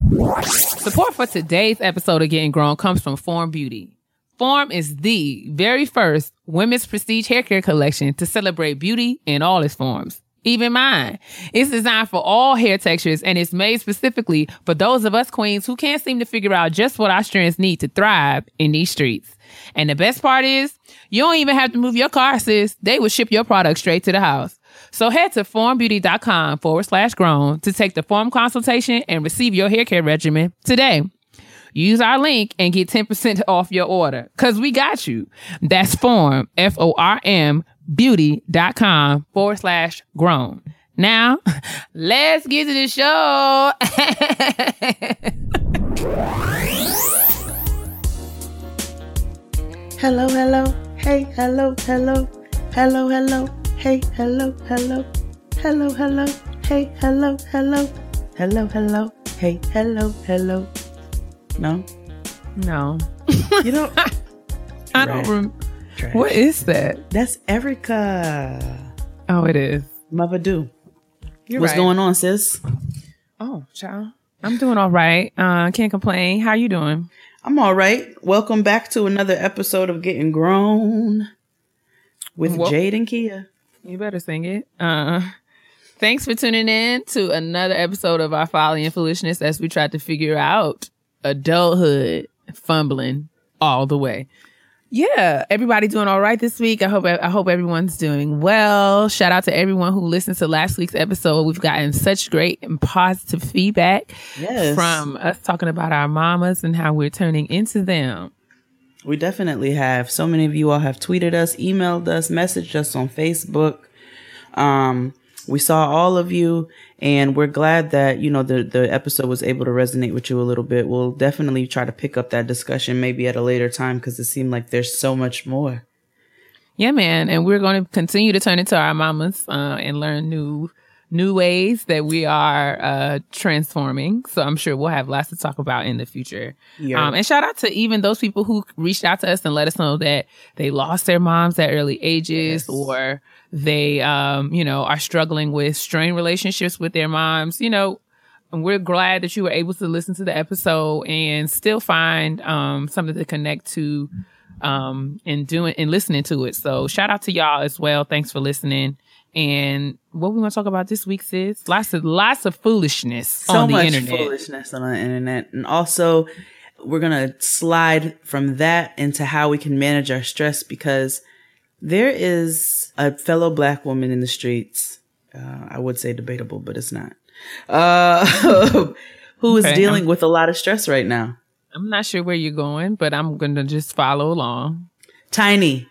Support for today's episode of Getting Grown comes from Form Beauty. Form is the very first women's prestige hair care collection to celebrate beauty in all its forms. Even mine. It's designed for all hair textures and it's made specifically for those of us queens who can't seem to figure out just what our strands need to thrive in these streets. And the best part is, you don't even have to move your car, sis. They will ship your product straight to the house. So head to formbeauty.com forward slash grown to take the form consultation and receive your hair care regimen today. Use our link and get 10% off your order because we got you. That's form, F O R M, beauty.com forward slash grown. Now, let's get to the show. Hello, hello, hey, hello, hello, hello, hello, hey, hello, hello, hello, hello, hey, hello, hello, hello, hello, hey, hello, hello. No, no. you don't. I don't remember. What is that? That's Erica. Oh, it is. Mother do. You're What's right. going on, sis? Oh, child. I'm doing all right. Uh, can't complain. How you doing? I'm all right. Welcome back to another episode of Getting Grown with Jade and Keia. You better sing it. Uh, thanks for tuning in to another episode of our folly and foolishness as we try to figure out adulthood fumbling all the way. Yeah, everybody doing all right this week. I hope I hope everyone's doing well. Shout out to everyone who listened to last week's episode. We've gotten such great and positive feedback Yes. from us talking about our mamas and how we're turning into them. We definitely have. So many of you all have tweeted us, emailed us, messaged us on Facebook. Um, we saw all of you and we're glad that, you know, the, the episode was able to resonate with you a little bit. We'll definitely try to pick up that discussion maybe at a later time because it seemed like there's so much more. Yeah, man, and we're going to continue to turn into our mamas uh, and learn new new ways that we are uh, transforming. So I'm sure we'll have lots to talk about in the future. Yeah. Um, and shout out to even those people who reached out to us and let us know that they lost their moms at early ages or they, um, you know, are struggling with strained relationships with their moms. You know, and we're glad that you were able to listen to the episode and still find um, something to connect to um, and doing and listening to it. So shout out to y'all as well. Thanks for listening. And what we want to talk about this week, sis? Lots of lots of foolishness so on the much internet. foolishness on the internet. And also, we're going to slide from that into how we can manage our stress because there is a fellow black woman in the streets. Uh, I would say debatable, but it's not. Uh, who is Okay, dealing I'm- with a lot of stress right now. I'm not sure where you're going, but I'm gonna just follow along. Tiny.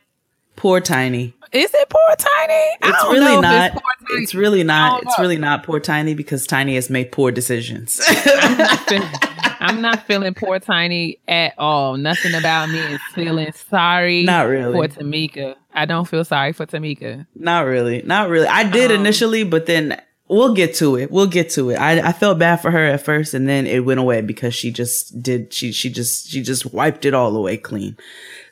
Poor Tiny. Is it poor Tiny? It's really not. It's, Tiny. It's really not. It's really not poor Tiny because Tiny has made poor decisions. I'm not, feeling, I'm not feeling poor Tiny at all. Nothing about me is feeling sorry. Not really. for Tameka. I don't feel sorry for Tameka. Not really. Not really. I did Um, initially, but then we'll get to it. We'll get to it. I, I felt bad for her at first and then it went away because she just did she she just she just wiped it all away clean.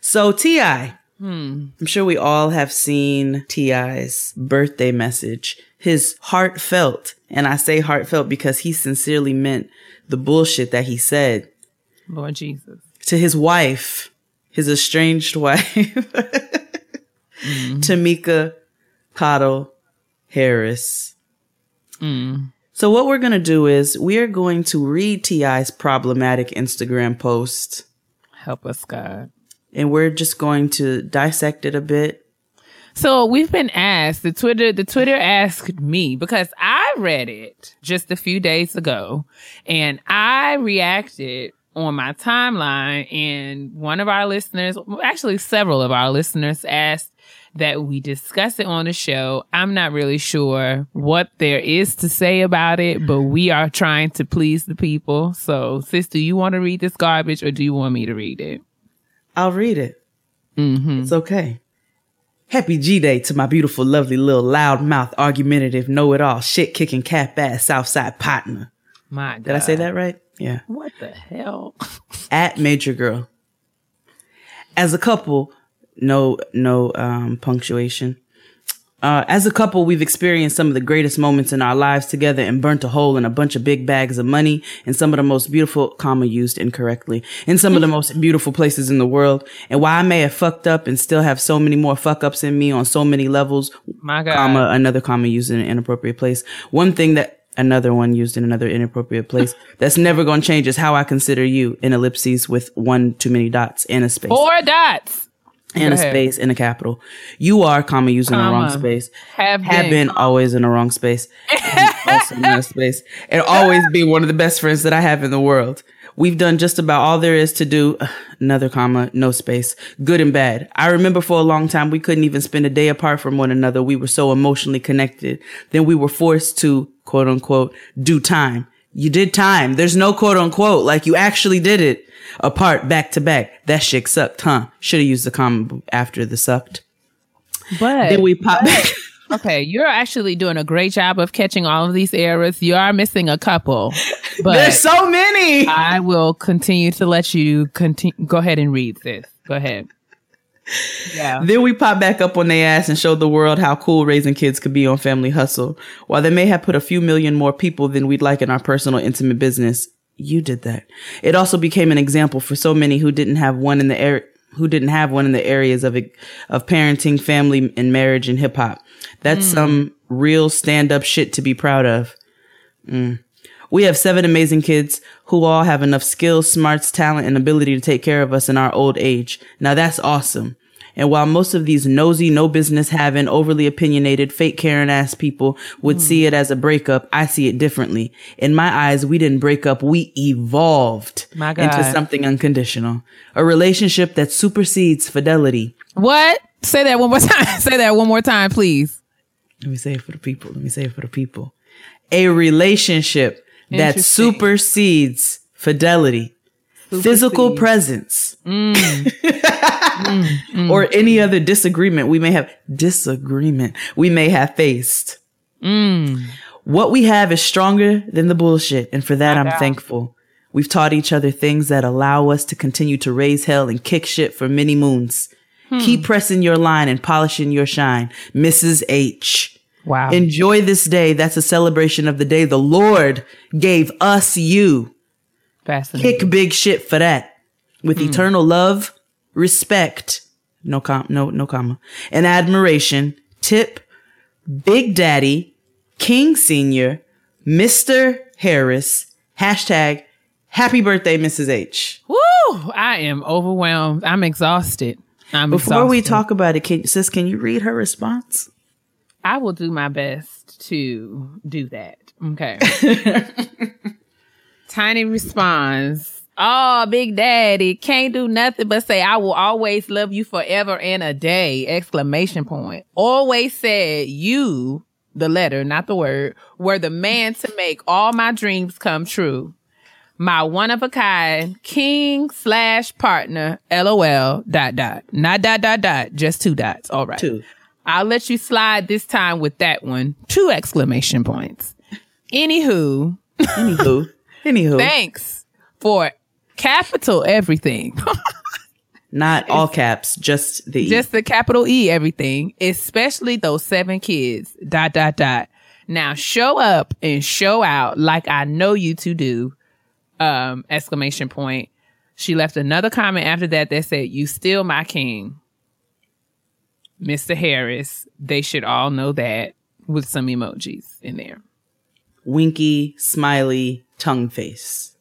So T.I. Hmm. I'm sure we all have seen T.I.'s birthday message. His heartfelt, and I say heartfelt because he sincerely meant the bullshit that he said Lord Jesus. to his wife, his estranged wife, Tameka Cottle Harris. Mm. So what we're gonna do is we are going to read T.I.'s problematic Instagram post, Help us, God. And we're just going to dissect it a bit. So we've been asked the Twitter the Twitter asked me because I read it just a few days ago and I reacted on my timeline and one of our listeners actually several of our listeners asked that we discuss it on the show. I'm not really sure what there is to say about it, but we are trying to please the people. So, sis, do you want to read this garbage or do you want me to read it? I'll read it. It's okay. Happy G Day to my beautiful, lovely little loudmouth, argumentative, know it all, shit kicking, cap ass Southside partner. My God. Did I say that right? Yeah. What the hell? At Major Girl. As a couple, no, no um, punctuation. Uh, as a couple, we've experienced some of the greatest moments in our lives together and burnt a hole in a bunch of big bags of money in some of the most beautiful, comma used incorrectly, in some of the most beautiful places in the world. And while I may have fucked up and still have so many more fuck ups in me on so many levels, My God. comma, another comma used in an inappropriate place. One thing that another one used in another inappropriate place that's never going to change is how I consider you in ellipses with one too many dots in a space Four dots. And a space in a capital. You are comma using in the wrong space. Have have been. been always in the wrong space. also in that space. And always be one of the best friends that I have in the world. We've done just about all there is to do. Another comma, no space. Good and bad. I remember for a long time we couldn't even spend a day apart from one another. We were so emotionally connected. Then we were forced to quote unquote do time. You did time. There's no quote unquote. Like you actually did it apart back to back. That shit sucked, huh? Should have used the comma after the sucked. But Then we pop back. okay, you're actually doing a great job of catching all of these errors. You are missing a couple, but There's so many. I will continue to let you continue. Go ahead and read this. Go ahead. Yeah. Then we pop back up on their ass and show the world how cool raising kids could be on Family Hustle. While they may have put a few million more people than we'd like in our personal intimate business, you did that. It also became an example for so many who didn't have one in the air, who didn't have one in the areas of of parenting, family, and marriage and hip hop. That's some real stand up shit to be proud of. Mm. We have seven amazing kids who all have enough skills, smarts, talent, and ability to take care of us in our old age. Now that's awesome. And while most of these nosy, no business having, overly opinionated, fake Karen ass people would see it as a breakup, I see it differently. In my eyes, we didn't break up, we evolved into something unconditional. A relationship that supersedes fidelity. What? Say that one more time. Say that one more time, please. Let me say it for the people. Let me say it for the people. A relationship that supersedes fidelity, physical presence, mm. Mm, mm. or any other disagreement we may have disagreement we may have faced. Mm. What we have is stronger than the bullshit, and for that I'm God. thankful. We've taught each other things that allow us to continue to raise hell and kick shit for many moons. Hmm. Keep pressing your line and polishing your shine, Mrs. H. Wow. Enjoy this day. That's a celebration of the day the Lord gave us you. Fascinating. Kick big shit for that. With hmm. eternal love, respect, no com, no, no comma, and admiration. Tip, Big Daddy, King Senior, Mr. Harris, hashtag happy birthday, Mrs. H. Woo! I am overwhelmed. I'm exhausted. I'm Before we talk about it, can, sis, can you read her response? I will do my best to do that. Okay. Tiny responds, Oh, Big Daddy, can't do nothing but say, I will always love you forever and a day! Exclamation point. Always said you, the letter, not the word, were the man to make all my dreams come true. My one of a kind king slash partner, lol, dot dot. Not dot dot dot, just two dots. All right. Two. I'll let you slide this time with that one. Two exclamation points. Anywho, Anywho, anywho, thanks for capital everything. not all caps, just the. Just the capital E everything, especially those seven kids. Dot dot dot. Now show up and show out like I know you to do. Um, exclamation point. She left another comment after that that said, You still my king. Mr. Harris, they should all know that with some emojis in there. winky, smiley, tongue face.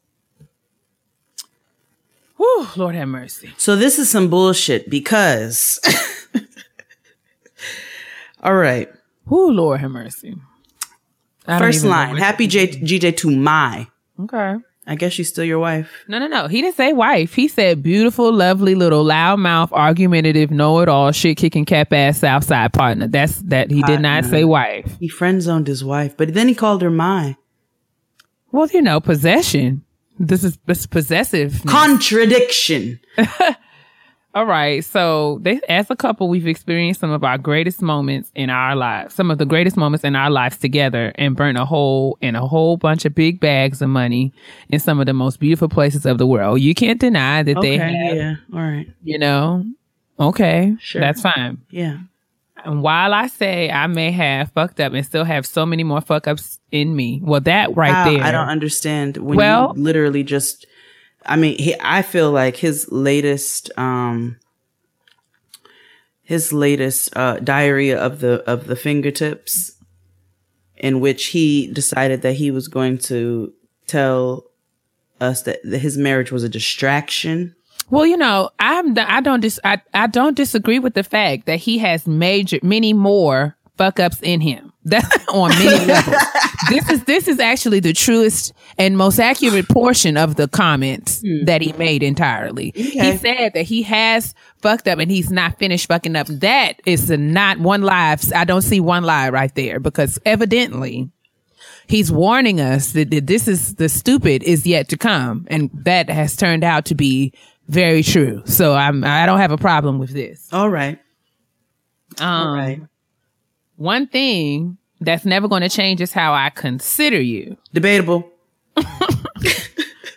Whew, Lord have mercy. So this is some bullshit because. All right. Whew, Lord have mercy. First line. Happy J- GJ to my. Okay. I guess she's still your wife. No, no, no. He didn't say wife. He said beautiful, lovely, little loudmouth, argumentative, know-it-all, shit-kicking, cap-ass Southside partner. That's that. He did not say wife. He friend zoned his wife, but then he called her my. Well, you know, possession. This is this possessive. Contradiction. All right. So they, as a couple, we've experienced some of our greatest moments in our lives, some of the greatest moments in our lives together and burnt a hole in a whole bunch of big bags of money in some of the most beautiful places of the world. You can't deny that they Okay. have, Yeah. All right. you know, okay, Sure. that's fine. Yeah. And while I say I may have fucked up and still have so many more fuck ups in me, well, that right How? there. I don't understand when Well- you literally just. I mean, he, I feel like his latest, um, his latest uh, diary of the of the fingertips, in which he decided that he was going to tell us that, that his marriage was a distraction. Well, you know, I'm I don't dis I, I don't disagree with the fact that he has major many more fuck ups in him. That on many levels. This is this is actually the truest and most accurate portion of the comments hmm. that he made entirely. He said that he has fucked up and he's not finished fucking up. That is not one lie. I don't see one lie right there because evidently he's warning us that, that this is the stupid is yet to come and that has turned out to be very true so i'm i don't have a problem with this All right. um All right. one thing that's never going to change is how i consider you Debatable.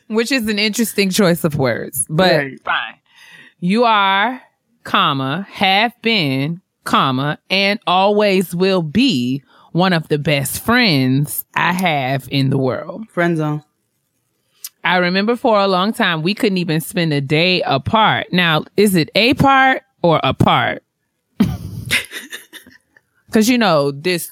which is an interesting choice of words but Right. fine you are comma have been comma and always will be one of the best friends i have in the world Friend zone. I remember for a long time we couldn't even spend a day apart. Now, is it a part or apart? Because you know this,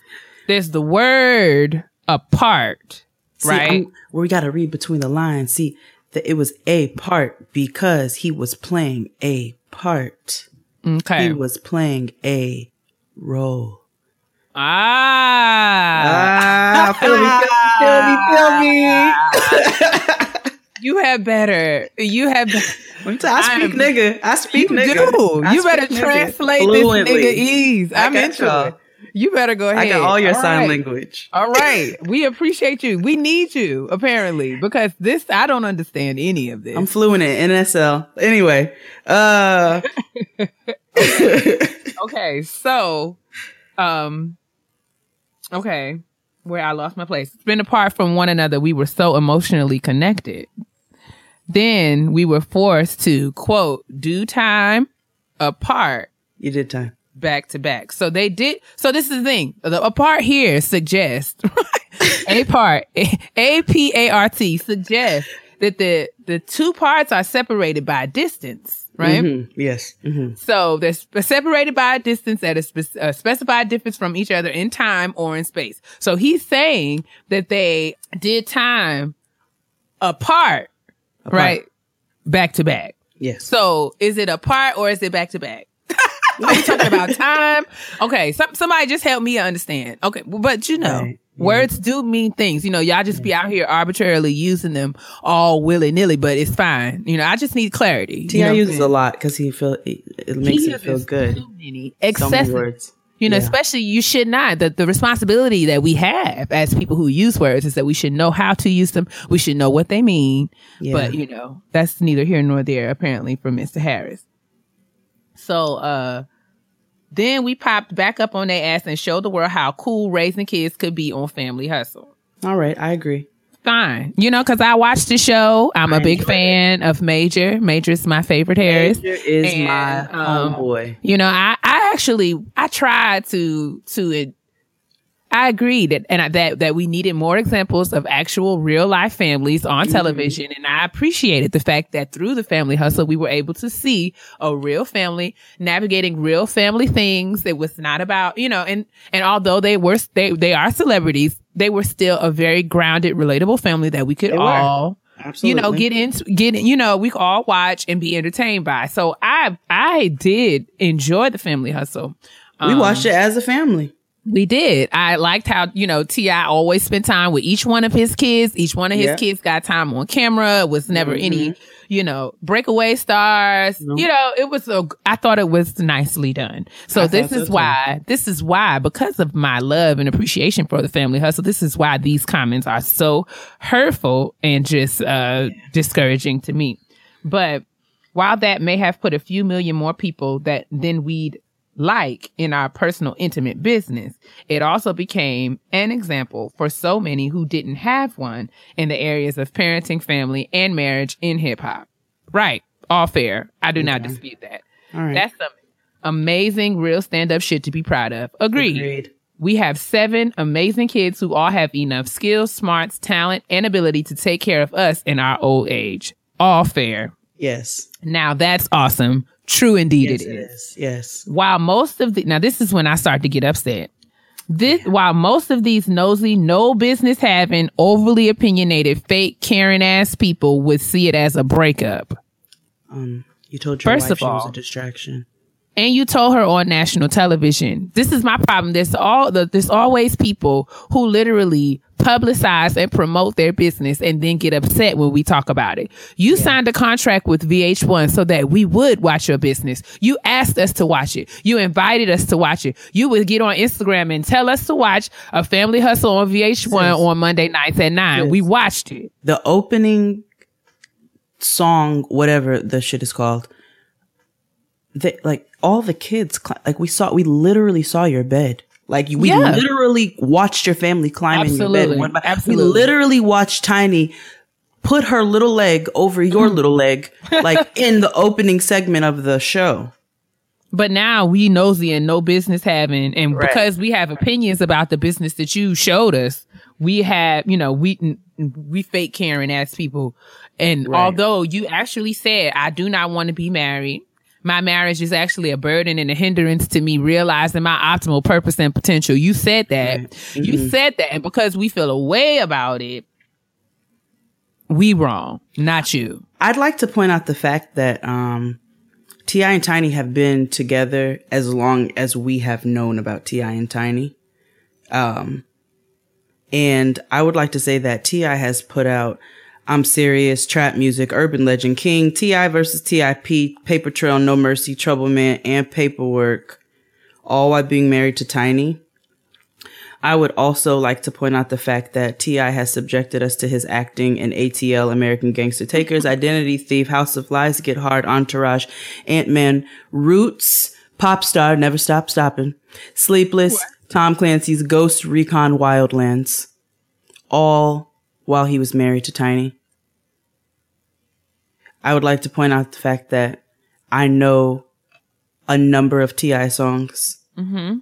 there's the word apart, See, right? I'm- we got to read between the lines. See that it was a part because he was playing a part. okay. He was playing a role. ah, Ah, feel me, feel me, feel me, you have better. You have. Be- I speak I'm- nigga. I you speak do. I You better speak nigga translate fluently. this nigga ease. I'm into y'all. it. You better go ahead. I got all your sign right. language. All right. We appreciate you. We need you, apparently, because this, I don't understand any of this. I'm fluent in NSL. Anyway, uh, okay. So, um, okay. Where I lost my place. Been apart from one another. We were so emotionally connected. Then we were forced to quote, do time apart you did time. back to back. So they did. So this is the thing. The a part here suggests a part A P A R T suggests that the the two parts are separated by distance, right? Mhm. Yes. hmm So they're sp- separated by a distance at a, spe- a specified difference from each other in time or in space. So he's saying that they did time apart, right? Back to back. Yes. So is it apart or is it back to back? Are we talking about time? Okay, some, somebody just help me understand. Okay, but you know, Right. Words do mean things. You know, y'all just be out here arbitrarily using them all willy nilly, but it's fine. You know, I just need clarity. T.I. you know uses a lot because he feel it, it makes He him feel good. Too many, So many excessive. words. You know, Yeah. especially you should not. The, the responsibility that we have as people who use words is that we should know how to use them. We should know what they mean. Yeah. But, you know, that's neither here nor there, apparently, for Mr. Harris. So, uh, then we popped back up on their ass and showed the world how cool raising kids could be on Family Hustle. All right, I agree. Fine. You know, because I watched the show. I'm a big fan of Major. Major is my favorite Harris. Major is And, my um, homeboy. You know, I, I actually I tried to to it I agreed that, and I, that that we needed more examples of actual real life families on mm-hmm. television, and I appreciated the fact that through the Family Hustle, we were able to see a real family navigating real family things. It was not about you know, and and although they were they they are celebrities, they were still a very grounded, relatable family that we could They were. all Absolutely. you know, get into get in, you know, we all watch and be entertained by. So I I did enjoy the Family Hustle. we watched um, it as a family. We did. I liked how, you know, T.I. always spent time with each one of his kids. Each one of his Yeah. kids got time on camera. It was never any, you know, breakaway stars. You know, it was a, I thought it was nicely done. So I this thought so is too. why, this is why, because of my love and appreciation for the family hustle, this is why these comments are so hurtful and just, uh, discouraging to me. But while that may have put a few million more people that then we'd like in our personal intimate business, it also became an example for so many who didn't have one in the areas of parenting, family, and marriage in hip hop. Right. All fair. I do not dispute that. All right. That's some amazing real stand up shit to be proud of. Agreed. Agreed. We have seven amazing kids who all have enough skills, smarts, talent, and ability to take care of us in our old age. All fair. Yes. Now that's awesome. True indeed Yes, it it is. is. Yes. While most of the now this is when I start to get upset. This while most of these nosy, no business having, overly opinionated, fake Karen ass people would see it as a breakup. Um, you told your First wife of she was all- a distraction. And you told her on national television. This is my problem. There's all the there's always people who literally publicize and promote their business and then get upset when we talk about it. You signed a contract with VH1 so that we would watch your business. You asked us to watch it. You invited us to watch it. You would get on Instagram and tell us to watch a family hustle on VH1 on Monday nights at nine. We watched it. The opening song, whatever the shit is called, like all the kids, cli- like we saw, we literally saw your bed. Like we Yeah. literally watched your family climb in your bed. Absolutely. by- Absolutely. We literally watched Tiny put her little leg over your mm-hmm. little leg, like in the opening segment of the show. But now we nosy and no business having, and Right. because we have opinions about the business that you showed us, we have, you know, we we fake Karen ass people. And Right. although you actually said, I do not want to be married. My marriage is actually a burden and a hindrance to me realizing my optimal purpose and potential. You said that. You said that. And because we feel a way about it, we wrong, not you. I'd like to point out the fact that um, T.I. and Tiny have been together as long as we have known about T.I. and Tiny. Um, and I would like to say that T.I. has put out "I'm Serious," Trap Muzik, urban legend, King, T.I. versus T.I.P., Paper Trail, No Mercy, Trouble Man, and Paperwork, all while being married to Tiny. I would also like to point out the fact that T.I. has subjected us to his acting in ATL, American Gangster Takers, Identity Thief, House of Lies, Get Hard, Entourage, Ant-Man, Roots, Pop Star, Never Stop Stopping, Sleepless, Tom Clancy's Ghost Recon Wildlands, all while he was married to Tiny. I would like to point out the fact that I know a number of T.I. songs mm-hmm.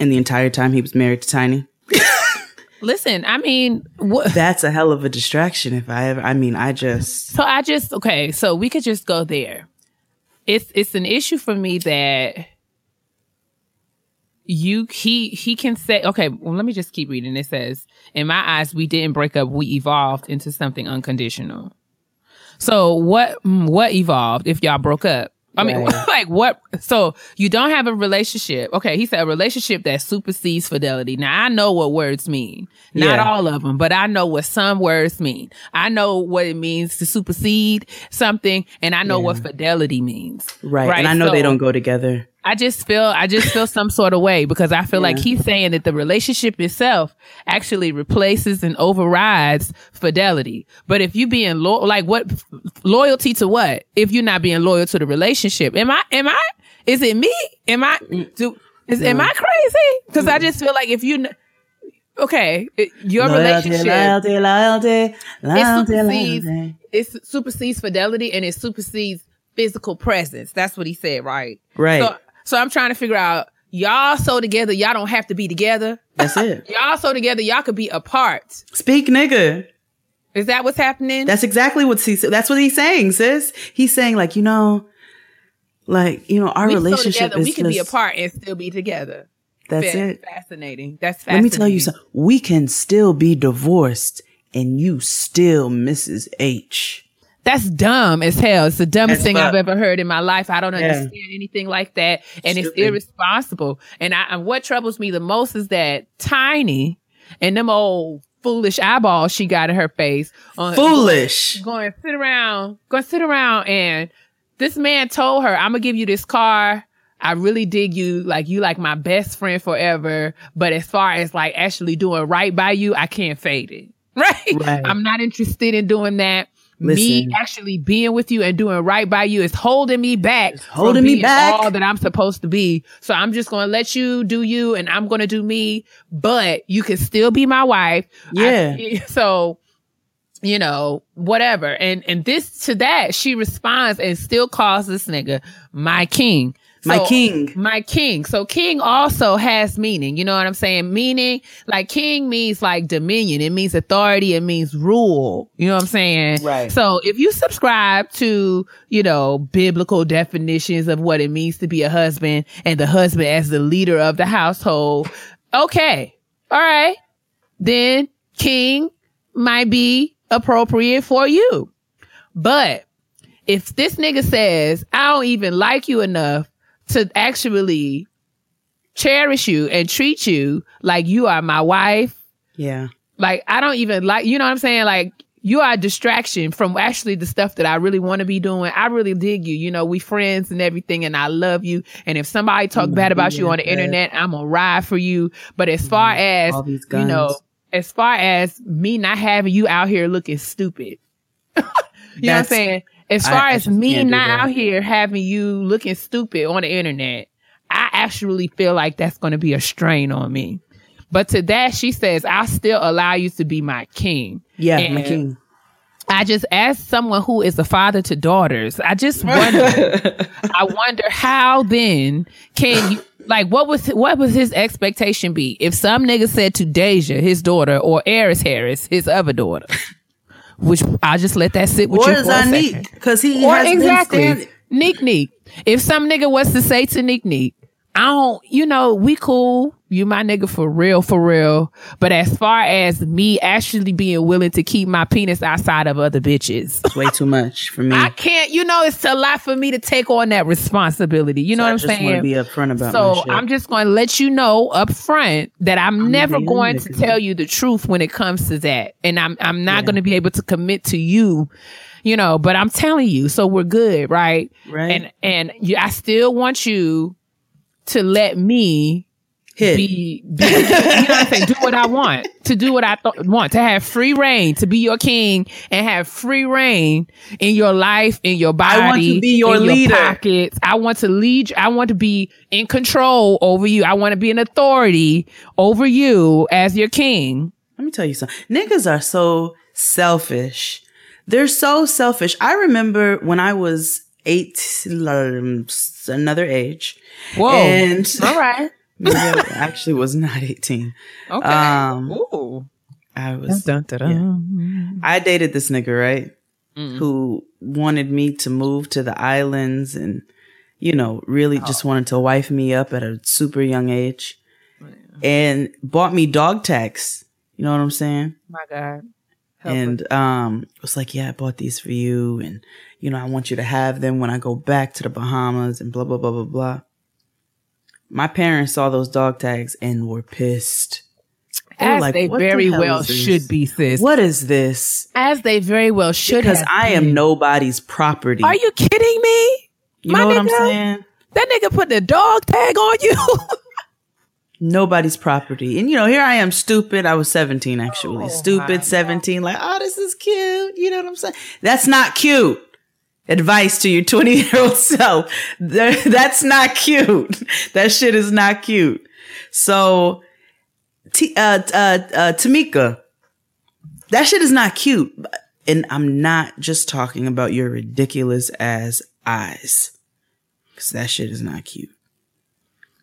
in the entire time he was married to Tiny. Listen, I mean, what? That's a hell of a distraction if I ever I mean I just So I just okay, so we could just go there. It's it's an issue for me that you he he can say okay, well let me just keep reading. It says, In my eyes, we didn't break up, we evolved into something unconditional. So what mm, what evolved if y'all broke up? I mean, Right. like what? So you don't have a relationship. Okay, he said a relationship that supersedes fidelity. Now I know what words mean. Not Yeah. all of them, but I know what some words mean. I know what it means to supersede something, and I know what fidelity means. right. And I know they don't go together. I just feel I just feel some sort of way because I feel like he's saying that the relationship itself actually replaces and overrides fidelity. But if you being lo- like what loyalty to what? If you're not being loyal to the relationship, am I? Am I? Is it me? Am I? Mm. Do is am I crazy? Because I mm. just feel like if you. Okay, it- your relationship loyalty, loyalty, it loyalty, supersedes loyalty. it supersedes fidelity and it supersedes physical presence. That's what he said, right? Right. So, so I'm trying to figure out y'all so together, y'all don't have to be together. That's it. Y'all so together, y'all could be apart. Speak nigga. Is that what's happening? That's exactly what he's that's what he's saying, sis. He's saying like, you know, like, you know, our we so relationship together, is we can be apart and still be together. That's Fa- it. Fascinating. That's fascinating. Let me tell you something. We can still be divorced and you still Mrs. H. That's dumb as hell. It's the dumbest thing fuck. I've ever heard in my life. I don't Yeah. understand anything like that. And it's irresponsible. And I, and what troubles me the most is that Tiny and them old foolish eyeballs she got in her face on Foolish. going to sit around, going to sit around and this man told her, I'm gonna give you this car. I really dig you. Like you like my best friend forever. But as far as like actually doing right by you, I can't fade it. Right? Right. I'm not interested in doing that. Me actually being with you and doing right by you is holding me back. from holding me back. All that I'm supposed to be. So I'm just going to let you do you and I'm going to do me, but you can still be my wife. Yeah. I- so, you know, whatever. And, and this to that, she responds and still calls this nigga my king. My So- king. My king. So king also has meaning. You know what I'm saying? Meaning, like king means like dominion. It means authority. It means rule. You know what I'm saying? Right. So if you subscribe to, you know, biblical definitions of what it means to be a husband and the husband as the leader of the household, okay. All right. Then king might be appropriate for you. But if this nigga says, I don't even like you enough to actually cherish you and treat you like you are my wife, Yeah. like I don't even like, you know what I'm saying? Like you are a distraction from actually the stuff that I really want to be doing. I really dig you. You know, we friends and everything and I love you. And if somebody talk bad about you on the internet, I'm gonna ride for you. But as far as, you know, as far as me not having you out here looking stupid, you know what I'm saying? As far I as just me not out here having you looking stupid on the internet, I actually feel like that's going to be a strain on me. But to that, she says, I still allow you to be my king. Yeah, And my king. I just, as someone who is a father to daughters, I just wonder, I wonder how then can you, like, what was, what was his expectation be? If some nigga said to Deja, his daughter, or Heiress Harris, his other daughter, which I'll just let that sit with Or you is a that second. neat? Because he Or has exactly. been. Neek Neek. If some nigga was to say to Neek Neek, I don't, you know, we cool. You my nigga for real, for real. But as far as me actually being willing to keep my penis outside of other bitches, It's way too much for me. I can't, you know, it's a lot for me to take on that responsibility. You know what I'm just want to saying? be upfront about So. I'm just going to let you know up front that I'm, never going to tell you the truth when it comes to that, and I'm I'm not going to be able to commit to you, you know. But I'm telling you, so we're good, right? Right. And and you, I still want you to let me Hit. be, be you know what I'm saying, do what I want, to do what I th- want, to have free reign, to be your king and have free reign in your life, in your body, I want to be your leader. pockets. I want to lead. you- I want to be in control over you. I want to be an authority over you as your king. Let me tell you something. Niggas are so selfish. They're so selfish. I remember when I was eight, um, another age. Whoa! And All right. Maybe I actually was not 18. Okay. Um, Ooh. I was, Dun, dun, dun. I dated this nigga, right? Mm. Who wanted me to move to the islands and, you know, really Oh. just wanted to wife me up at a super young age and bought me dog tags. You know what I'm saying? My God. Help and um was like, yeah, I bought these for you, and you know, I want you to have them when I go back to the Bahamas, and blah blah blah blah blah. My parents saw those dog tags and were pissed. They were As like, they "What the very well should be, sis. What is this? As they very well should Because I been. am nobody's property. Are you kidding me? You my know what I'm saying? That nigga put the dog tag on you. Nobody's property. And you know, here I am stupid. I was 17 actually. Oh, stupid 17, like, oh, this is cute. You know what I'm saying? That's not cute. Advice to your 20 year old self. That's not cute. That shit is not cute. So, T- uh, uh, uh, Tameka, that shit is not cute. And I'm not just talking about your ridiculous ass eyes. Cause that shit is not cute.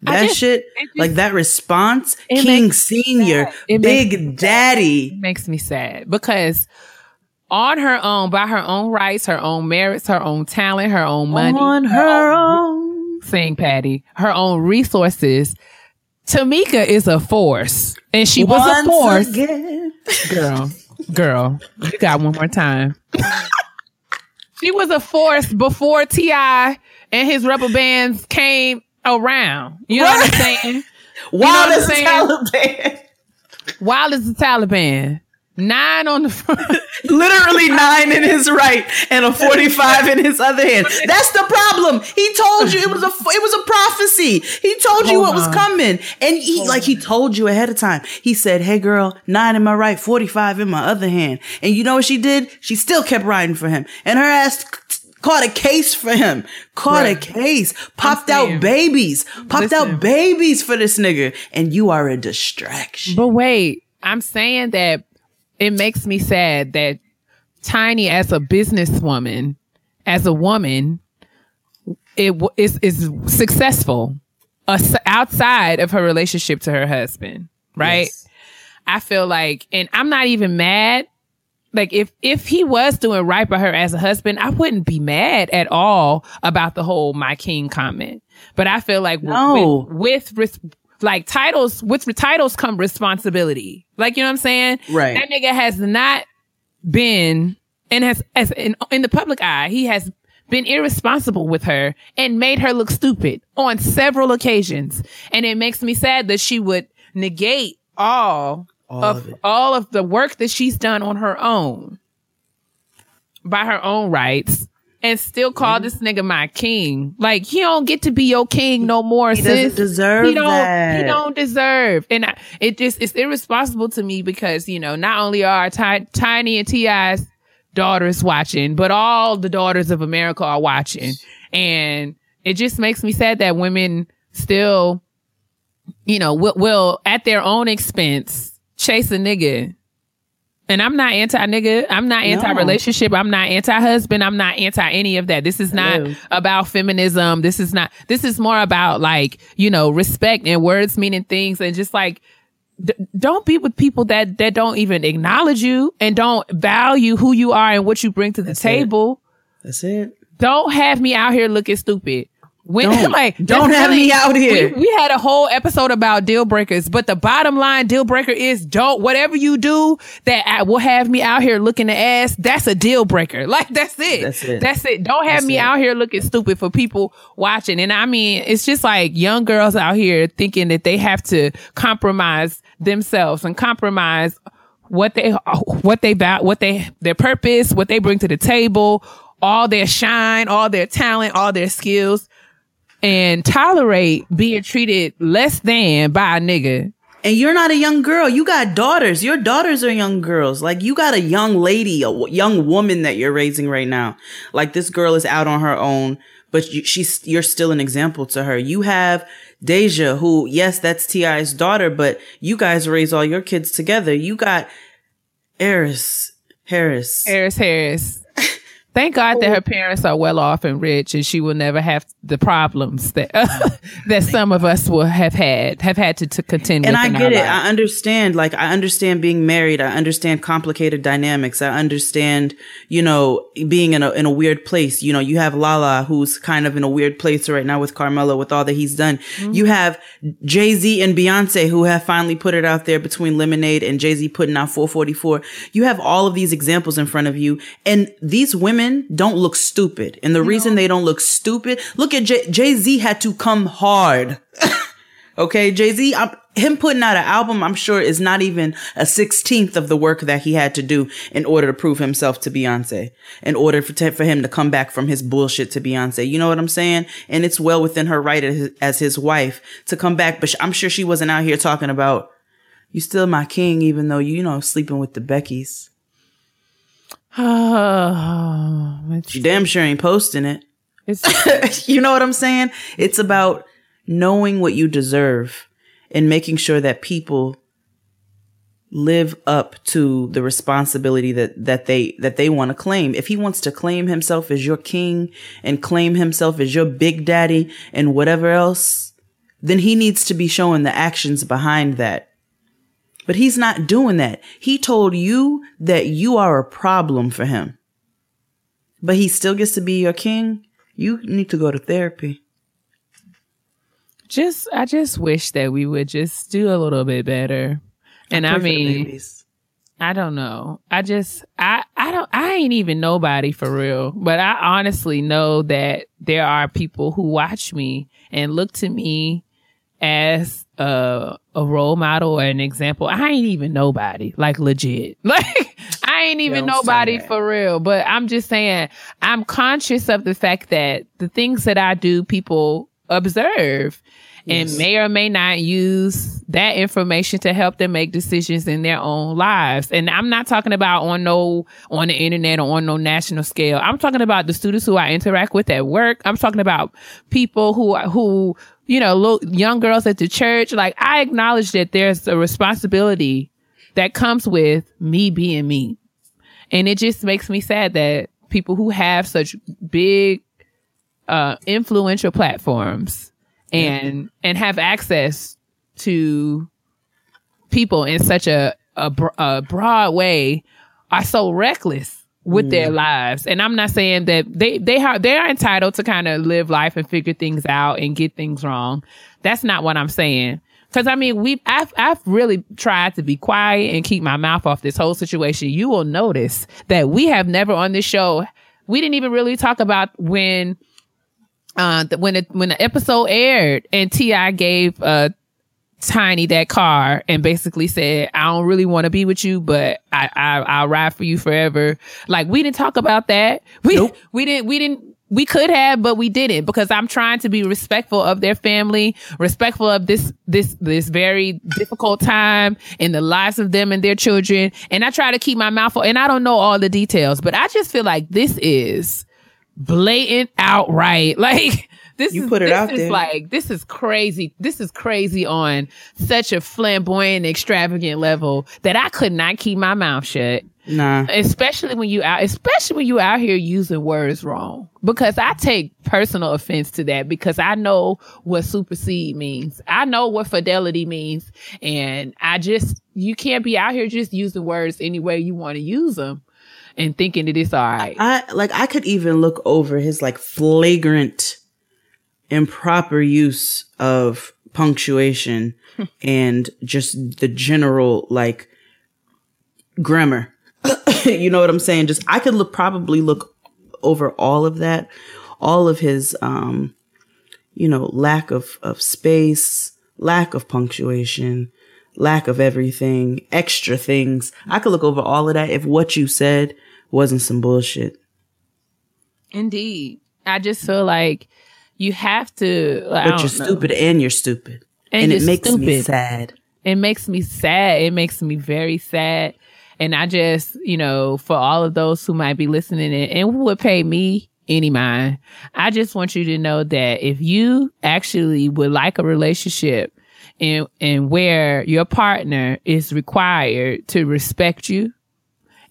That just- shit, just- like that response, King Senior. It makes Big Daddy. makes me sad because on her own, by her own rights, her own merits, her own talent, her own money, On her own. saying Patty, her own resources. Tameka is a force, and she was a force, again. girl. Girl, you got one more time. she was a force before T.I. and his rubber bands came around. You know what I'm saying? Wild what as I'm a? Taliban. Wild as the Taliban. Nine on the front. Literally nine in his right and a 45 in his other hand. That's the problem. He told you it was a it was a prophecy. He told you Hold what was coming. And he like he told you ahead of time. He said, "Hey girl, nine in my right, 45 in my other hand." And you know what she did? She still kept riding for him. And her ass caught a case for him. Caught a case. Popped out babies. Popped Listen. out babies for this nigga. And you are a distraction. But wait, I'm saying that it makes me sad that Tiny, as a businesswoman, as a woman, it is is successful outside of her relationship to her husband, right? Yes. I feel like, and I'm not even mad. Like if if he was doing right by her as a husband, I wouldn't be mad at all about the whole "my king" comment. But I feel like No. with, with res- like titles, with titles come responsibility. Like you know what I'm saying? Right. That nigga has not been and has as in, in the public eye, he has been irresponsible with her and made her look stupid on several occasions. And it makes me sad that she would negate all, of, of all of the work that she's done on her own by her own rights and still call mm-hmm. this nigga my king. Like he don't get to be your king no more. He doesn't deserve He don't. He don't deserve. And I, it just it's irresponsible to me because you know not only are Ti- Tiny and T.I.'s daughters watching, but all the daughters of America are watching, and it just makes me sad that women still, you know, will, will at their own expense chase a nigga. And I'm not anti nigga. I'm not anti relationship. I'm not anti husband. I'm not anti any of that. This is not about feminism. This is not, this is more about like, you know, respect and words meaning things and just like, d- don't be with people that, that don't even acknowledge you and don't value who you are and what you bring to the table. That's it. Don't have me out here looking stupid. When, Don't. like, Don't have me out here. We, we had a whole episode about deal breakers, but the bottom line deal breaker is don't, whatever you do that I will have me out here looking the ass, that's a deal breaker. Like, that's it. That's it. That's it. Don't have That's me it. out here looking stupid for people watching. And I mean, it's just like young girls out here thinking that they have to compromise themselves and compromise what they what they val- what they their purpose, what they bring to the table, all their shine, all their talent, all their skills, and tolerate being treated less than by a nigga. And you're not a young girl. You got daughters. Your daughters are young girls. Like you got a young lady, a w- young woman that you're raising right now. Like this girl is out on her own, but you, she's you're still an example to her. You have Deja, who yes, that's T.I.'s daughter, but you guys raise all your kids together. You got Heiress Harris. Harris Harris. Thank God that her parents are well off and rich, and she will never have the problems that that some of us will have had have had to, to contend and with. I get it. lives. I understand. Like I understand being married. I understand complicated dynamics. I understand, you know, being in a in a weird place. You know, you have Lala who's kind of in a weird place right now with Carmelo with all that he's done. Mm-hmm. You have Jay Z and Beyonce who have finally put it out there between Lemonade and Jay Z putting out 444. You have all of these examples in front of you, and these women don't look stupid. And the reason they don't look stupid, look at Jay Z had to come hard. Okay, Jay Z, him putting out an album, I'm sure is not even a sixteenth of the work that he had to do in order to prove himself to Beyonce, in order for, for him to come back from his bullshit to Beyonce. You know what I'm saying? And it's well within her right as his, as his wife to come back, but sh- I'm sure she wasn't out here talking about you still my king, even though you, you know sleeping with the Beckys. Oh, She damn sure ain't posting it. it's you know what I'm saying? It's about knowing what you deserve and making sure that people live up to the responsibility that that they that they want to claim. If he wants to claim himself as your king and claim himself as your big daddy and whatever else, then he needs to be showing the actions behind that. But he's not doing that. He told you that you are a problem for him. But he still gets to be your king. You need to go to therapy. Just, I just wish that we would just do a little bit better. And I, the mean. I don't know. I just I I don't I ain't even nobody for real. But I honestly know that there are people who watch me and look to me as a a role model or an example. I ain't even nobody. Like legit. Like I ain't even nobody for real. But I'm just saying I'm conscious of the fact that the things that I do people observe and may or may not use that information to help them make decisions in their own lives. And I'm not talking about on no on the internet or on no national scale. I'm talking about the students who I interact with at work. I'm talking about people who who you know, little, young girls at the church. Like I acknowledge that there's a responsibility that comes with me being me. And it just makes me sad that people who have such big uh influential platforms and and have access to people in such a a, a broad way are so reckless with their lives. And i'm not saying that they they are they are entitled to kind of live life and figure things out and get things wrong. That's not what i'm saying. Because i mean we've I've, I've really tried to be quiet and keep my mouth off this whole situation. You will notice that we have never on this show we didn't even really talk about when uh when it when the episode aired and T.I. gave uh Tiny that car and basically said, I don't really want to be with you, but I, I I'll ride for you forever. Like we didn't talk about that. We we didn't we didn't we could have, but we didn't because I'm trying to be respectful of their family, respectful of this this this very difficult time in the lives of them and their children. And I try to keep my mouth full and I don't know all the details, but I just feel like this is blatant outright like this You is, put it this out is there. like this is crazy this is crazy on such a flamboyant extravagant level that i could not keep my mouth shut. Nah. especially when you out especially when you out here using words wrong. Because i take personal offense to that because i know what supersede means. I know what fidelity means. And i just you can't be out here just using words any way you want to use them and thinking that it's all right. I like I could even look over his like flagrant improper use of punctuation and just the general like grammar. you know what I'm saying? Just I could look probably look over all of that, all of his um you know, lack of of space, lack of punctuation, lack of everything, extra things. I could look over all of that if what you said wasn't some bullshit. Indeed. I just feel like you have to. Like, But you're know. stupid and you're stupid. And And, it you're makes me stupid. sad. It makes me sad. It makes me very sad. And I just, you know, for all of those who might be listening and, and would pay me any mind, I just want you to know that if you actually would like a relationship and, and where your partner is required to respect you,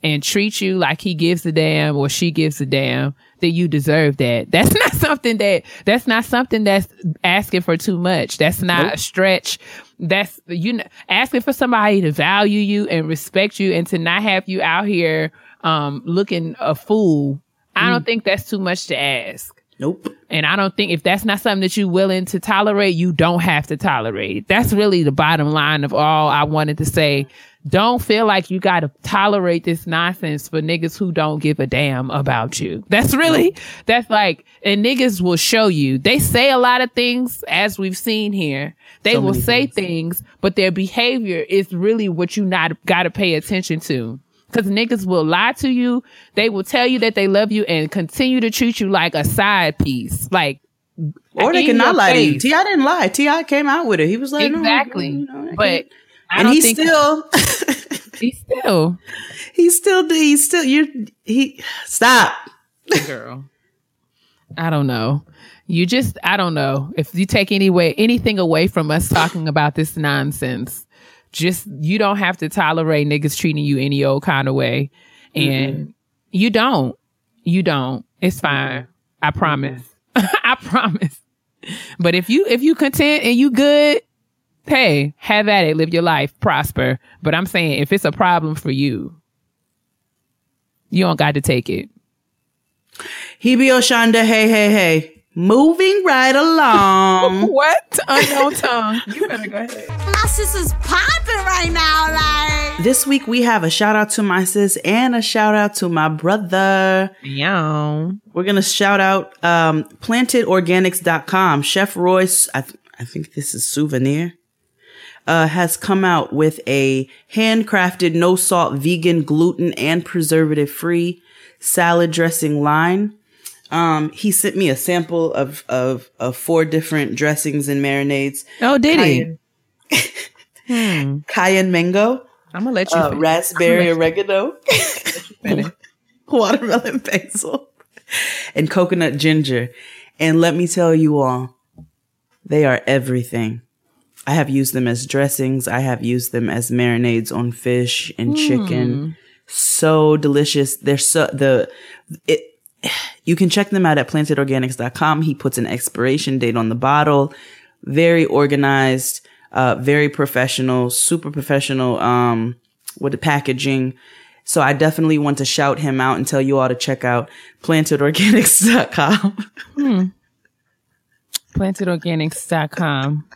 and treat you like he gives a damn or she gives a damn, that you deserve that. That's not something that that's not something that's asking for too much. That's not a stretch. That's you know, asking for somebody to value you and respect you and to not have you out here um looking a fool. I don't think that's too much to ask. Nope. And I don't think if that's not something that you're willing to tolerate, you don't have to tolerate it. That's really the bottom line of all I wanted to say. Don't feel like you got to tolerate this nonsense for niggas who don't give a damn about you. That's really, that's like, and niggas will show you. They say a lot of things as we've seen here. They So will say things. things, but their behavior is really what you not got to pay attention to. Cause niggas will lie to you. They will tell you that they love you and continue to treat you like a side piece. Like, Or they cannot lie to you. T.I. didn't lie. T.I. came out with it. He was like, no, exactly. you know, I but and don't think still, he still he still, he's still, you, he, stop. girl. I don't know. You just I don't know. If you take any way anything away from us talking about this nonsense, just you don't have to tolerate niggas treating you any old kind of way. Mm-hmm. And you don't. You don't. It's mm-hmm. fine. I promise. Mm-hmm. I promise. But if you if you content and you good, hey, have at it, live your life, prosper. But I'm saying if it's a problem for you, you don't got to take it. Hebe Oshanda, hey, hey, hey. Moving right along. what? Unknown tongue. You better go ahead. My sister's popping right now, like. This week we have a shout out to my sis and a shout out to my brother. Yeah. We're going to shout out um, plantedorganics.com. Chef Royce, I, th- I think this is souvenir, uh, has come out with a handcrafted, no salt, vegan, gluten, and preservative free salad dressing line. Um, he sent me a sample of, of, of four different dressings and marinades. Oh, did he? Cayenne, cayenne mango, I'm gonna let you. uh, raspberry oregano, watermelon basil, and coconut ginger. And let me tell you all, they are everything. I have used them as dressings. I have used them as marinades on fish and chicken. So delicious. They're so the it you can check them out at plantedorganics.com. He puts an expiration date on the bottle. Very organized, uh, very professional, super professional, um, with the packaging. So I definitely want to shout him out and tell you all to check out plantedorganics.com. plantedorganics.com.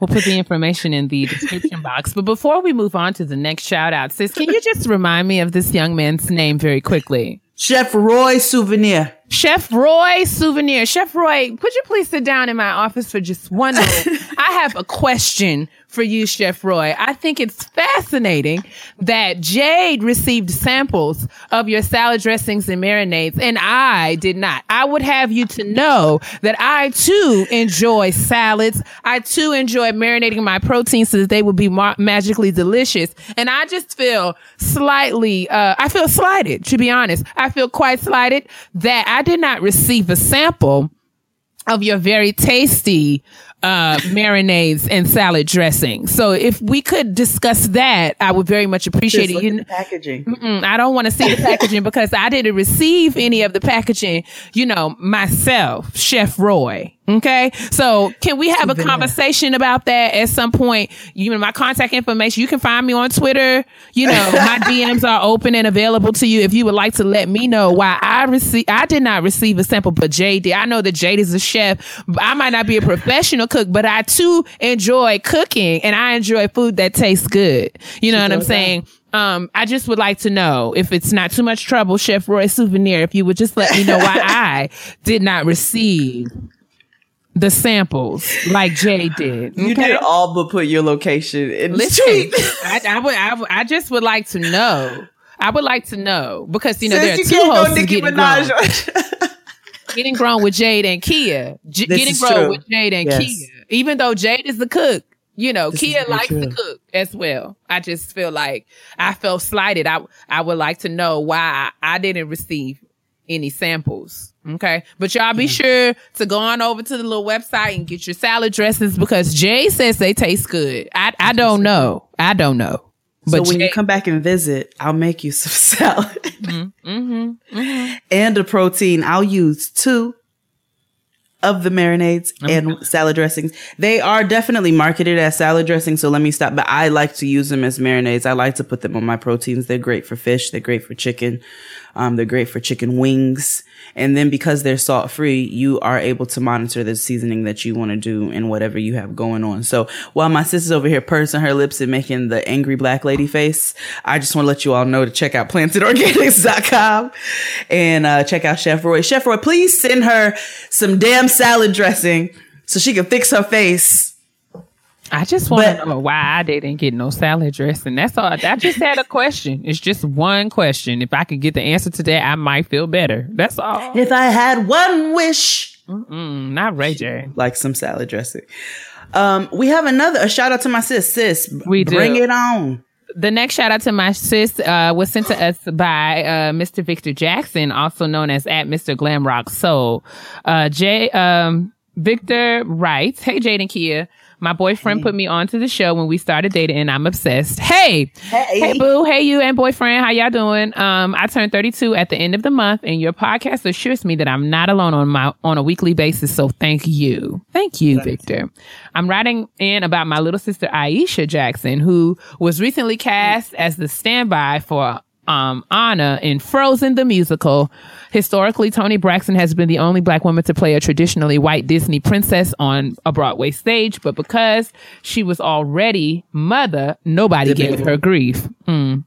We'll put the information in the description box. But before we move on to the next shout out, sis, can you just remind me of this young man's name very quickly? Chef Roy Souvenir. Chef Roy Souvenir. Chef Roy, could you please sit down in my office for just one moment? I have a question for you, Chef Roy. I think it's fascinating that Jade received samples of your salad dressings and marinades, and I did not. I would have you to know that I too enjoy salads. I too enjoy marinating my proteins so that they would be ma- magically delicious. And I just feel slightly, uh, I feel slighted, to be honest. I feel quite slighted that I did not receive a sample of your very tasty uh marinades and salad dressing. So if we could discuss that, I would very much appreciate Just it. You packaging. I don't want to see the packaging because I didn't receive any of the packaging, you know, myself, Chef Roy. Okay. So can we have a conversation about that at some point? You know, my contact information, you can find me on Twitter. You know, my DMs are open and available to you if you would like to let me know why I receive, I did not receive a sample, but Jade did. I know that Jade is a chef. I might not be a professional cook, but I too enjoy cooking and I enjoy food that tastes good. You know what I'm saying? Um, I just would like to know if it's not too much trouble, Chef Roy Souvenir, if you would just let me know why I did not receive the samples like Jay did. You okay? did all but put your location in the Listen. I, I would, I, would- I just would like to know. I would like to know because you know there are Since two hosts Nicki. Minaj. getting grown with Jade and Keia. J- getting grown true. with Jade and Yes. Keia. Even though Jade is the cook, you know, This Keia likes to cook as well. I just feel like I felt slighted. I I would like to know why I, I didn't receive any samples. Okay. But y'all be sure to go on over to the little website and get your salad dressings because Jay says they taste good. I I don't know. I don't know. So But when Jay- you come back and visit, I'll make you some salad Mm-hmm. and a protein. I'll use two of the marinades and salad dressings. They are definitely marketed as salad dressings, so let me stop. But I like to use them as marinades. I like to put them on my proteins. They're great for fish. They're great for chicken. Um, they're great for chicken wings. And then because they're salt free, you are able to monitor the seasoning that you want to do and whatever you have going on. So while my sister's over here pursing her lips and making the angry black lady face, I just want to let you all know to check out plantedorganics.com and uh, check out Chef Roy. Chef Roy, please send her some damn salad dressing so she can fix her face. I just want to know why I didn't get no salad dressing. That's all. I just had a question. It's just one question. If I could get the answer to that, I might feel better. That's all. If I had one wish, Mm, not Ray J. like some salad dressing. Um, we have another a shout out to my sis. Sis, We bring do. it on. The next shout out to my sis uh, was sent to us by uh, Mr. Victor Jackson, also known as at Mr. Glamrock Soul. Uh, Jay um, Victor writes, "Hey Jade and Keia." My boyfriend put me onto the show when we started dating, and I'm obsessed. Hey, Hey. hey, boo, hey, you and boyfriend, how y'all doing? Um, I turned 32 at the end of the month, and your podcast assures me that I'm not alone on my on a weekly basis. So thank you, thank you, Victor. I'm writing in about my little sister Aisha Jackson, who was recently cast as the standby for um, Anna in Frozen the musical. Historically, Toni Braxton has been the only black woman to play a traditionally white Disney princess on a Broadway stage, but because she was already mother, nobody gave her grief. Mm.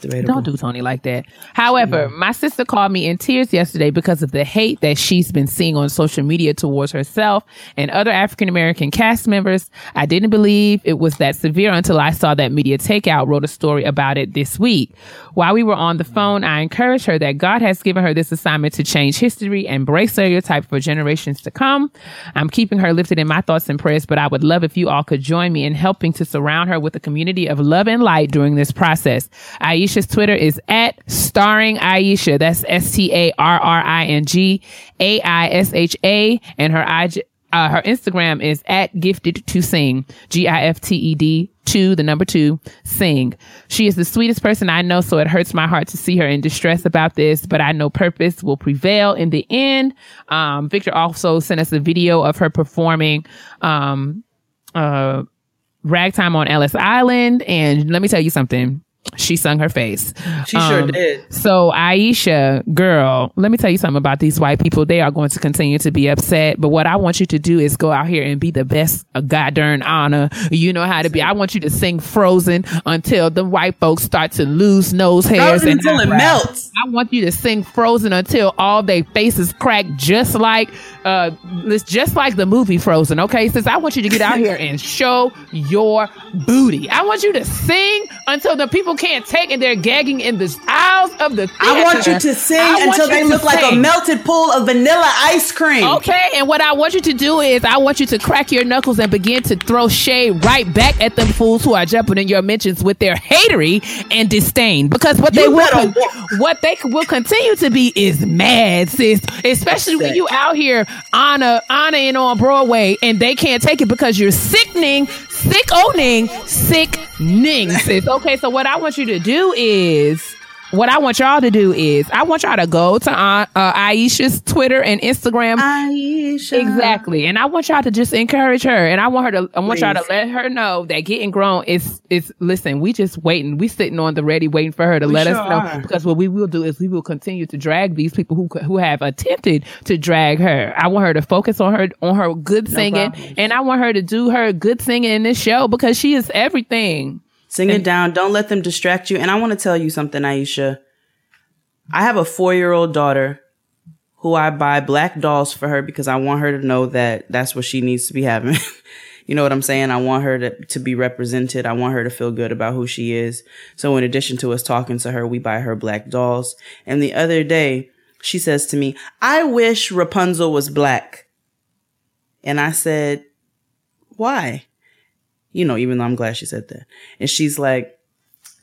Debatable. Don't do Toni like that. However, my sister called me in tears yesterday because of the hate that she's been seeing on social media towards herself and other African American cast members. I didn't believe it was that severe until I saw that Media Takeout wrote a story about it this week. While we were on the phone, I encouraged her that God has given her this assignment to change history and break stereotype for generations to come. I'm keeping her lifted in my thoughts and prayers, but I would love if you all could join me in helping to surround her with a community of love and light during this process. Aisha's Twitter is at starring Aisha. That's S T A R R I N G A I S H A. And her IG, uh, her Instagram is at gifted to sing. G I F T E D two, the number two, sing. She is the sweetest person I know, so it hurts my heart to see her in distress about this, but I know purpose will prevail in the end. Um, Victor also sent us a video of her performing, um, uh, ragtime on Ellis Island. And let me tell you something. She sung her face. She sure Um, did. So Aisha, girl, let me tell you something about these white people. They are going to continue to be upset. But what I want you to do is go out here and be the best goddamn Anna. You know how to be. I want you to sing Frozen until the white folks start to lose nose hairs Frozen and until it melts. I want you to sing Frozen until all their faces crack, just like uh, it's just like the movie Frozen. Okay, sis, I want you to get out here and show your booty. I want you to sing until the people can't take and they're gagging in the aisles of the. I want you to sing I until they look like a melted pool of vanilla ice cream. Okay, and what I want you to do is I want you to crack your knuckles and begin to throw shade right back at them fools who are jumping in your mentions with their hatery and disdain. Because what they will con- what they will continue to be is mad, sis. Especially when you out here Anna Anna in on Broadway and they can't take it because you're sickening, sick owning, sickening, sis. Okay, so what I want you to do is what I want y'all to do is I want y'all to go to uh, uh, Aisha's Twitter and Instagram Aisha. Exactly. And I want y'all to just encourage her. And I want her to I want y'all to let her know that getting grown is is listen, we just waiting. We sitting on the ready waiting for her to let sure us know. are. Because what we will do is we will continue to drag these people who who have attempted to drag her. I want her to focus on her on her good singing. problem. and I want her to do her good singing in this show because she is everything. Sing it down. Don't let them distract you. And I want to tell you something, Aisha. I have a four year old daughter who I buy black dolls for her because I want her to know that that's what she needs to be having. you know what I'm saying? I want her to, to be represented. I want her to feel good about who she is. So in addition to us talking to her, we buy her black dolls. And the other day, she says to me, I wish Rapunzel was black. And I said, why? You know, even though I'm glad she said that. And she's like,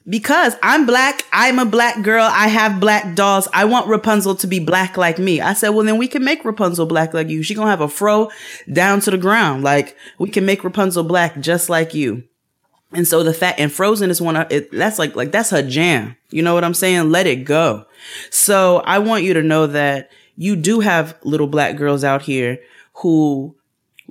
because I'm black, I'm a black girl, I have black dolls. I want Rapunzel to be black like me. I said, well, then we can make Rapunzel black like you. She gonna have a fro down to the ground. Like we can make Rapunzel black just like you. And so the fact, and Frozen is one of it, that's like, like that's her jam. You know what I'm saying? Let it go. So I want you to know that you do have little black girls out here who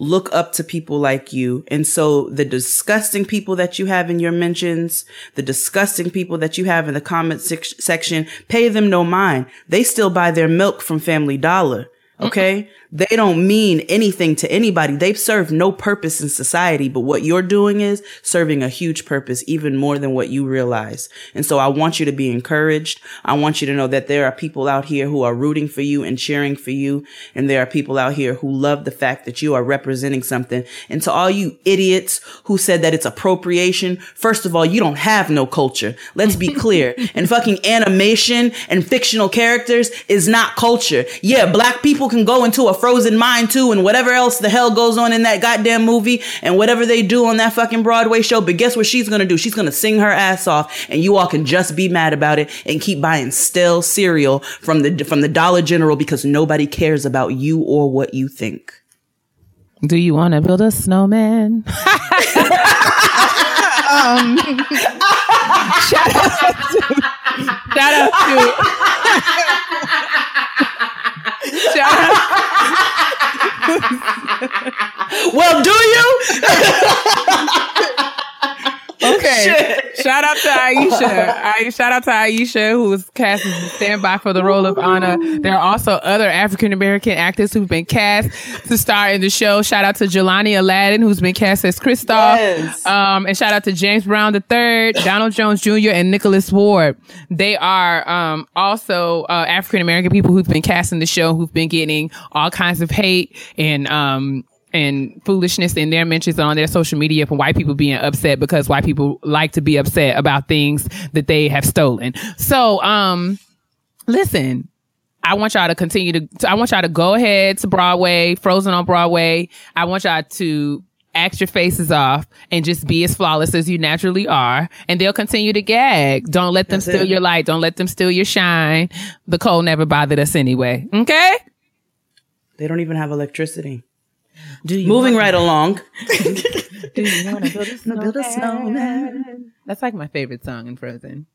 look up to people like you. And so the disgusting people that you have in your mentions, the disgusting people that you have in the comment sec- section, pay them no mind. They still buy their milk from Family Dollar. Okay. They don't mean anything to anybody. They serve no purpose in society, but what you're doing is serving a huge purpose, even more than what you realize. And so I want you to be encouraged. I want you to know that there are people out here who are rooting for you and cheering for you. And there are people out here who love the fact that you are representing something. And to all you idiots who said that it's appropriation, first of all, you don't have no culture. Let's be clear. and fucking animation and fictional characters is not culture. Yeah, black people can go into a frozen mind too and whatever else the hell goes on in that goddamn movie and whatever they do on that fucking Broadway show. But guess what she's gonna do? She's gonna sing her ass off and you all can just be mad about it and keep buying stale cereal from the from the Dollar General because nobody cares about you or what you think. Do you want to build a snowman? um, shout out to, shout out to, shout out, Well, do you? okay. Shout out to Aisha. I, shout out to Aisha, who was cast as standby for the role of Anna. There are also other African American actors who've been cast to star in the show. Shout out to Jelani Alladin, who's been cast as Kristoff. Yes. Um, and shout out to James Brown III, Donald Jones Jr., and Nicholas Ward. They are um, also uh, African American people who've been cast in the show, who've been getting all kinds of hate and um, and foolishness in their mentions on their social media from white people being upset because white people like to be upset about things that they have stolen. So, um, listen, I want y'all to continue to, I want y'all to go ahead to Broadway, Frozen on Broadway. I want y'all to act your faces off and just be as flawless as you naturally are. And they'll continue to gag. Don't let them That's steal it. your light. Don't let them steal your shine. The cold never bothered us anyway. Okay? They don't even have electricity. Moving right along. Do you want to build a snowman? That's like my favorite song in Frozen.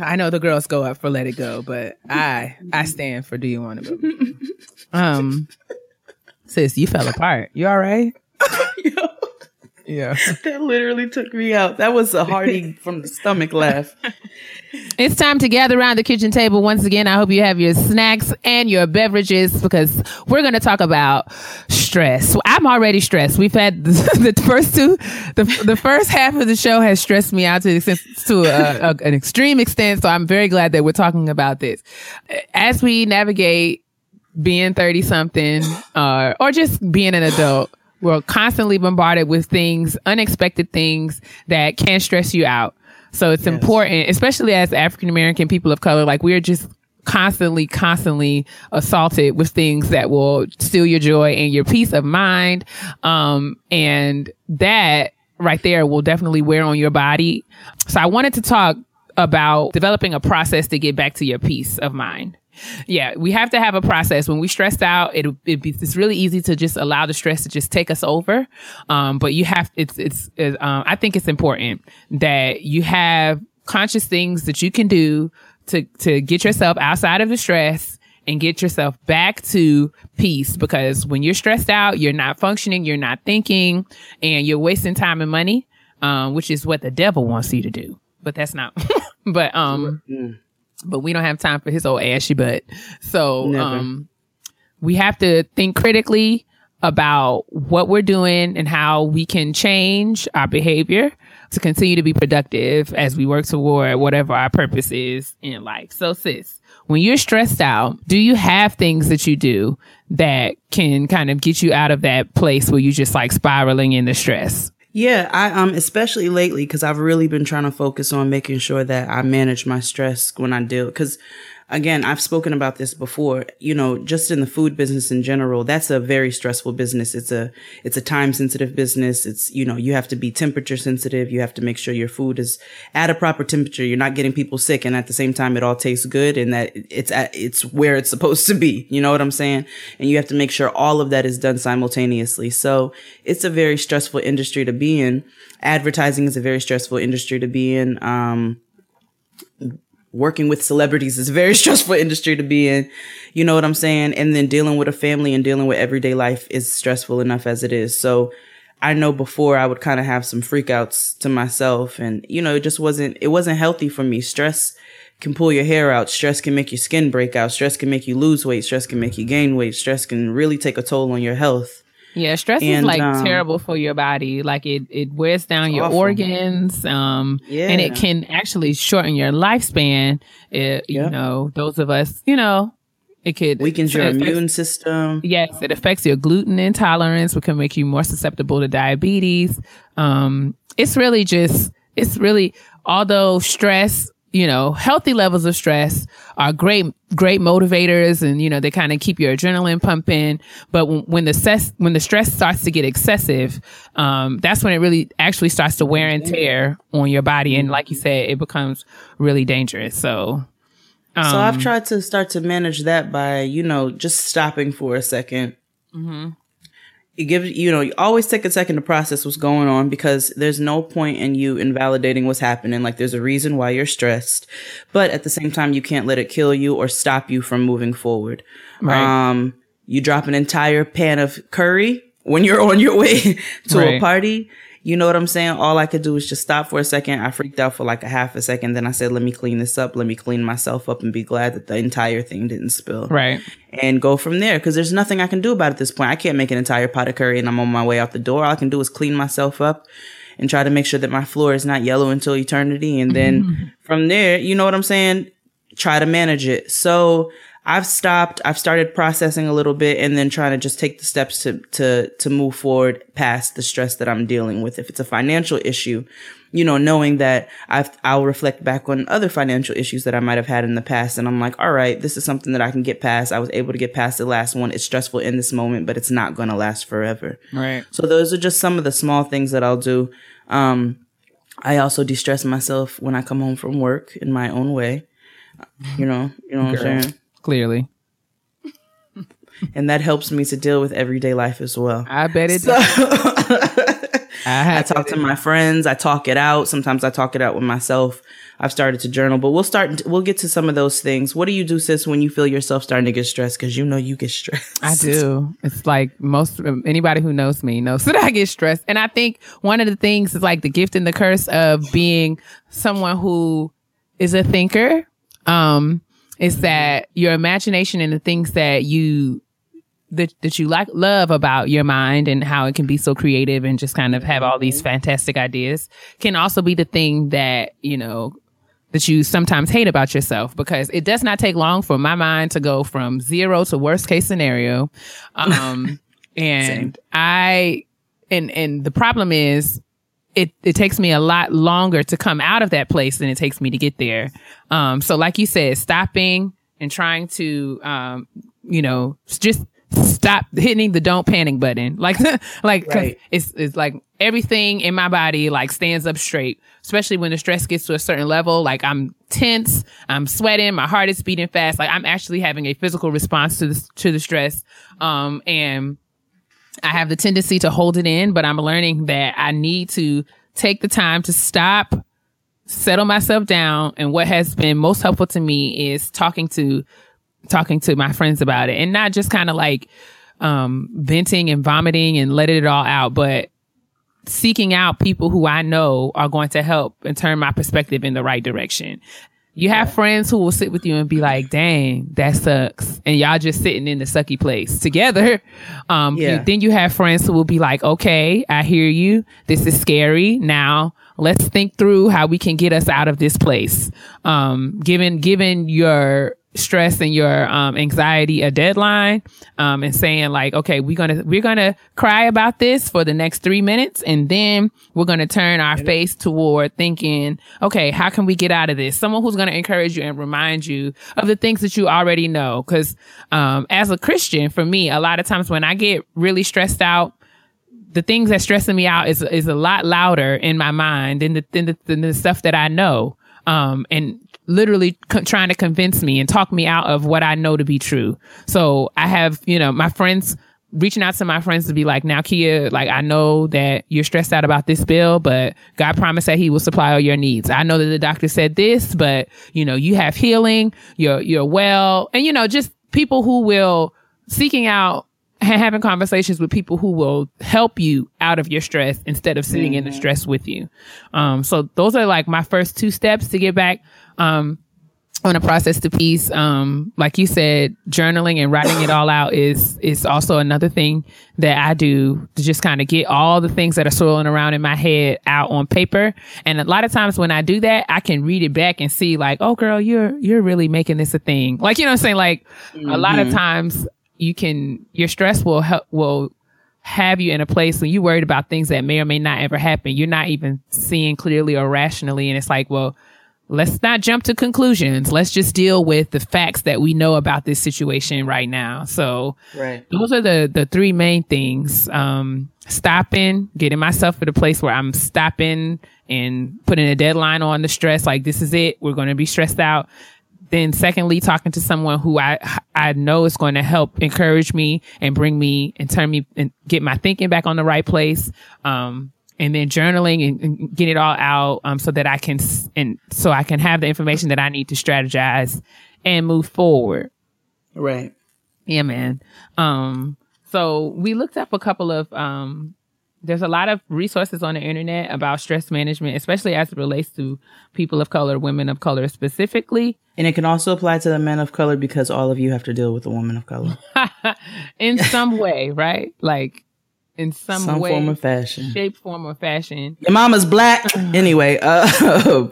I know the girls go up for Let It Go, but I I stand for Do You Want to Build? Um, sis, you fell apart. You all right? yeah. That literally took me out. That was a hearty from the stomach laugh. It's time to gather around the kitchen table once again. I hope you have your snacks and your beverages because we're going to talk about stress. I'm already stressed. We've had the, the first two, the, the first half of the show has stressed me out to, extent- to a, a, an extreme extent. So I'm very glad that we're talking about this. As we navigate being 30 something, uh, or just being an adult, we're constantly bombarded with things, unexpected things that can stress you out. So it's important, especially as African American people of color, like we're just constantly, constantly assaulted with things that will steal your joy and your peace of mind. Um, and that right there will definitely wear on your body. So I wanted to talk about developing a process to get back to your peace of mind. Yeah, we have to have a process. When we stressed out, it, it be, it's really easy to just allow the stress to just take us over. Um, but you have it's it's, um, I think it's important that you have conscious things that you can do to to get yourself outside of the stress and get yourself back to peace because when you're stressed out, you're not functioning, you're not thinking, and you're wasting time and money, um, which is what the devil wants you to do. But that's not. but um, but we don't have time for his old ashy butt. So um, we have to think critically about what we're doing and how we can change our behavior to continue to be productive as we work toward whatever our purpose is in life. So sis, when you're stressed out, do you have things that you do that can kind of get you out of that place where you're just like spiraling in the stress? Yeah, I um especially lately because I've really been trying to focus on making sure that I manage my stress when I deal because again I've spoken about this before you know just in the food business in general that's a very stressful business. It's a it's a time sensitive business. It's you know you have to be temperature sensitive. You have to make sure your food is at a proper temperature. You're not getting people sick and at the same time it all tastes good and that it's at it's where it's supposed to be. You know what I'm saying? And you have to make sure all of that is done simultaneously. So it's a very stressful industry to be in. Advertising is a very stressful industry to be in. Um working with celebrities is a very stressful industry to be in. You know what I'm saying? And then dealing with a family and dealing with everyday life is stressful enough as it is. So I know before I would kind of have some freakouts to myself and you know, it just wasn't it wasn't healthy for me. Stress can pull your hair out. Stress can make your skin break out. Stress can make you lose weight. Stress can make you gain weight. Stress can really take a toll on your health. Yeah, stress is like um, terrible for your body. Like it, it wears down your awful. organs. Um, and it can actually shorten your lifespan. It, You know, those of us, you know, it could Weakens your affects- immune system. Yes, it affects your gluten intolerance, which can make you more susceptible to diabetes. Um, it's really just, it's really, although stress, you know, healthy levels of stress are great, great motivators and, you know, they kind of keep your adrenaline pumping. But when, when the stress, when the stress starts to get excessive, um, that's when it really actually starts to wear and tear on your body. And like you said, it becomes really dangerous. So, So Um, I've tried to start to manage that by, you know, just stopping for a 2nd Mm-hmm. You give you know you always take a second to process what's going on because there's no point in you invalidating what's happening. Like there's a reason why you're stressed but at the same time you can't let it kill you or stop you from moving forward. Right. um you drop an entire pan of curry when you're on your way to a party you know what i'm saying all i could do was just stop for a second i freaked out for like a half a second then i said let me clean this up let me clean myself up and be glad that the entire thing didn't spill Right. and go from there because there's nothing I can do about it at this point. I can't make an entire pot of curry and I'm on my way out the door. All I can do is clean myself up and try to make sure that my floor is not yellow until eternity. And then from there, you know what I'm saying? Try to manage it. So I've stopped. I've started processing a little bit and then trying to just take the steps to, to, to move forward past the stress that I'm dealing with. If it's a financial issue, you know, knowing that I've, I'll reflect back on other financial issues that I might have had in the past. And I'm like, all right, this is something that I can get past. I was able to get past the last one. It's stressful in this moment, but it's not going to last forever. Right. So those are just some of the small things that I'll do. Um, I also de-stress myself when I come home from work in my own way. You know, you know what I'm saying? Clearly. And that helps me to deal with everyday life as well. I bet it. I I talk to my friends. I talk it out. Sometimes I talk it out with myself. I've started to journal, but we'll start. We'll get to some of those things. What do you do, sis, when you feel yourself starting to get stressed? Because you know you get stressed. I do. It's like most anybody who knows me knows that I get stressed. And I think one of the things is like the gift and the curse of being someone who is a thinker. Um, is that your imagination and the things that you that that you like love about your mind and how it can be so creative and just kind of have all these fantastic ideas can also be the thing that you know that you sometimes hate about yourself because it does not take long for my mind to go from zero to worst case scenario. Um, and I, and, and the problem is it, it takes me a lot longer to come out of that place than it takes me to get there. Um, so like you said, stopping and trying to, um, you know, just stop hitting the don't panic button. Like, like Right. it's, it's like everything in my body like stands up straight, especially when the stress gets to a certain level. Like I'm tense, I'm sweating, my heart is beating fast. Like I'm actually having a physical response to the, to the stress. Um, and I have the tendency to hold it in, but I'm learning that I need to take the time to stop, settle myself down. And what has been most helpful to me is talking to, talking to my friends about it and not just kind of like, um, venting and vomiting and letting it all out, but seeking out people who I know are going to help and turn my perspective in the right direction. You have friends who will sit with you and be like, dang, that sucks. And y'all just sitting in the sucky place together. Um, you- then you have friends who will be like, okay, I hear you. This is scary. Now let's think through how we can get us out of this place. Um, given, given your stress and your um, anxiety a deadline um, and saying like okay we're gonna we're gonna cry about this for the next three minutes and then we're gonna turn our face toward thinking okay how can we get out of this? Someone who's gonna encourage you and remind you of the things that you already know. Because um, as a christian for me a lot of times when i get really stressed out the things that stressing me out is is a lot louder in my mind than the than the, than the stuff that I know. Um, and literally co- trying to convince me and talk me out of what I know to be true. So I have, you know, my friends reaching out to my friends to be like, now Keia, like I know that you're stressed out about this bill, but God promised that he will supply all your needs. I know that the doctor said this, but you know, you have healing, you're, you're well, and you know, just people who will seeking out having conversations with people who will help you out of your stress instead of sitting in the stress with you. Um, so those are like my first two steps to get back, um, on a process to peace. Um, like you said, journaling and writing it all out is, is also another thing that I do to just kind of get all the things that are swirling around in my head out on paper. And a lot of times when I do that, I can read it back and see like, oh girl, you're, you're really making this a thing. Like, you know what I'm saying? Like a lot of times you can, your stress will help, will have you in a place when you're worried about things that may or may not ever happen. You're not even seeing clearly or rationally. And it's like, well, let's not jump to conclusions. Let's just deal with the facts that we know about this situation right now. So Right. those are the, the three main things. Um, stopping, getting myself at a place where I'm stopping and putting a deadline on the stress. Like this is it. We're going to be stressed out then secondly, talking to someone who I, I know is going to help encourage me and bring me and turn me and get my thinking back on the right place. Um, and then journaling and, and get it all out, um, so that I can, and so I can have the information that I need to strategize and move forward. Right. Yeah, man. Um, so we looked up a couple of, um, there's a lot of resources on the internet about stress management, especially as it relates to people of color, women of color specifically. And it can also apply to the men of color because all of you have to deal with a woman of color in some way, right? Like in some, some way, form of fashion. shape, form, or fashion. Your mama's black. anyway, uh,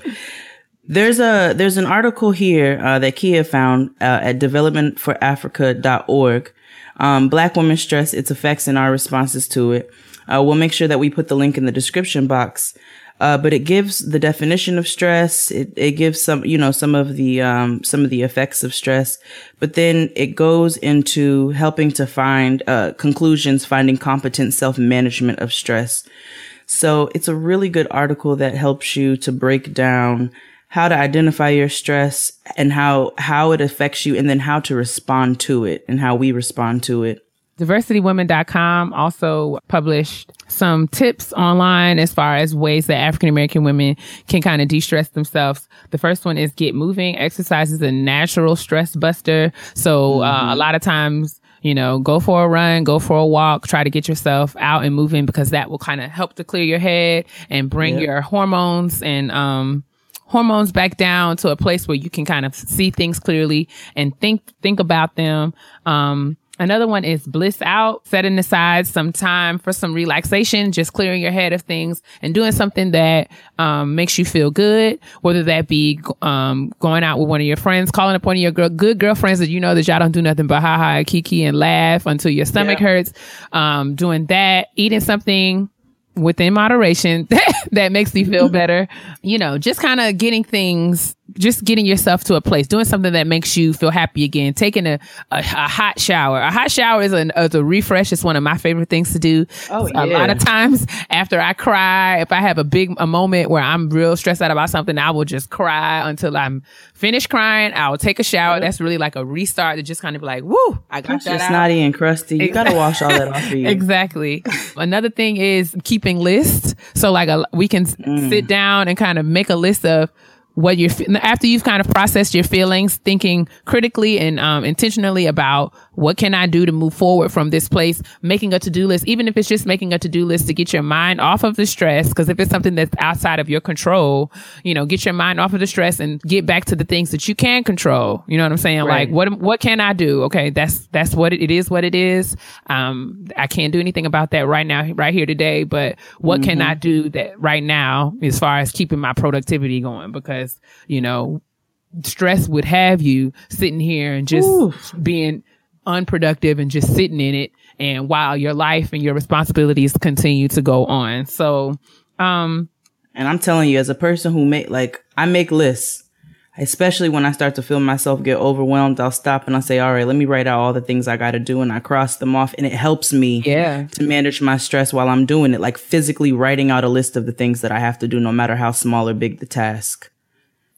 there's a there's an article here uh, that Keia found uh, at developmentforafrica.org. Um, black women stress its effects and our responses to it. Uh, we'll make sure that we put the link in the description box. Uh, but it gives the definition of stress. It, it gives some, you know, some of the, um, some of the effects of stress, but then it goes into helping to find, uh, conclusions, finding competent self-management of stress. So it's a really good article that helps you to break down how to identify your stress and how, how it affects you and then how to respond to it and how we respond to it. DiversityWomen.com also published some tips online as far as ways that African American women can kind of de-stress themselves. The first one is get moving. Exercise is a natural stress buster. So uh, a lot of times, you know, go for a run, go for a walk, try to get yourself out and moving because that will kind of help to clear your head and bring Yep. your hormones and, um, hormones back down to a place where you can kind of see things clearly and think think about them. Um, another one is bliss out, setting aside some time for some relaxation, just clearing your head of things and doing something that um, makes you feel good. Whether that be um, going out with one of your friends, calling up one of your girl, good girlfriends that you know that y'all don't do nothing but ha ha and kiki and laugh until your stomach Yeah. hurts. Um, doing that, eating something within moderation that makes you feel better. You know, just kind of getting things, just getting yourself to a place, doing something that makes you feel happy again, taking a, a, a hot shower. A hot shower is, an, is a refresh. It's one of my favorite things to do. Oh, yeah. A lot of times after I cry, if I have a big a moment where I'm real stressed out about something, I will just cry until I'm finished crying. I will take a shower. That's really like a restart to just kind of be like, woo, I got that just snotty and crusty. You gotta wash all that off of you. Exactly. Another thing is keeping lists. So like a, we can s- mm. sit down and kind of make a list of what you're after you've kind of processed your feelings, thinking critically and um, intentionally about what can I do to move forward from this place, making a to-do list, even if it's just making a to-do list to get your mind off of the stress. Cause if it's something that's outside of your control, you know, get your mind off of the stress and get back to the things that you can control. You know what I'm saying? Right. Like what, what can I do? Okay. That's, that's what it, it is, what it is. Um, I can't do anything about that right now, right here today, but what can I do that right now as far as keeping my productivity going? Because, you know, stress would have you sitting here and just being unproductive and just sitting in it. And while your life and your responsibilities continue to go on. So, um, And I'm telling you, as a person who make like I make lists, especially when I start to feel myself get overwhelmed, I'll stop and I'll say, "All right, let me write out all the things I got to do," and I cross them off, and it helps me Yeah. to manage my stress while I'm doing it, like physically writing out a list of the things that I have to do, no matter how small or big the task.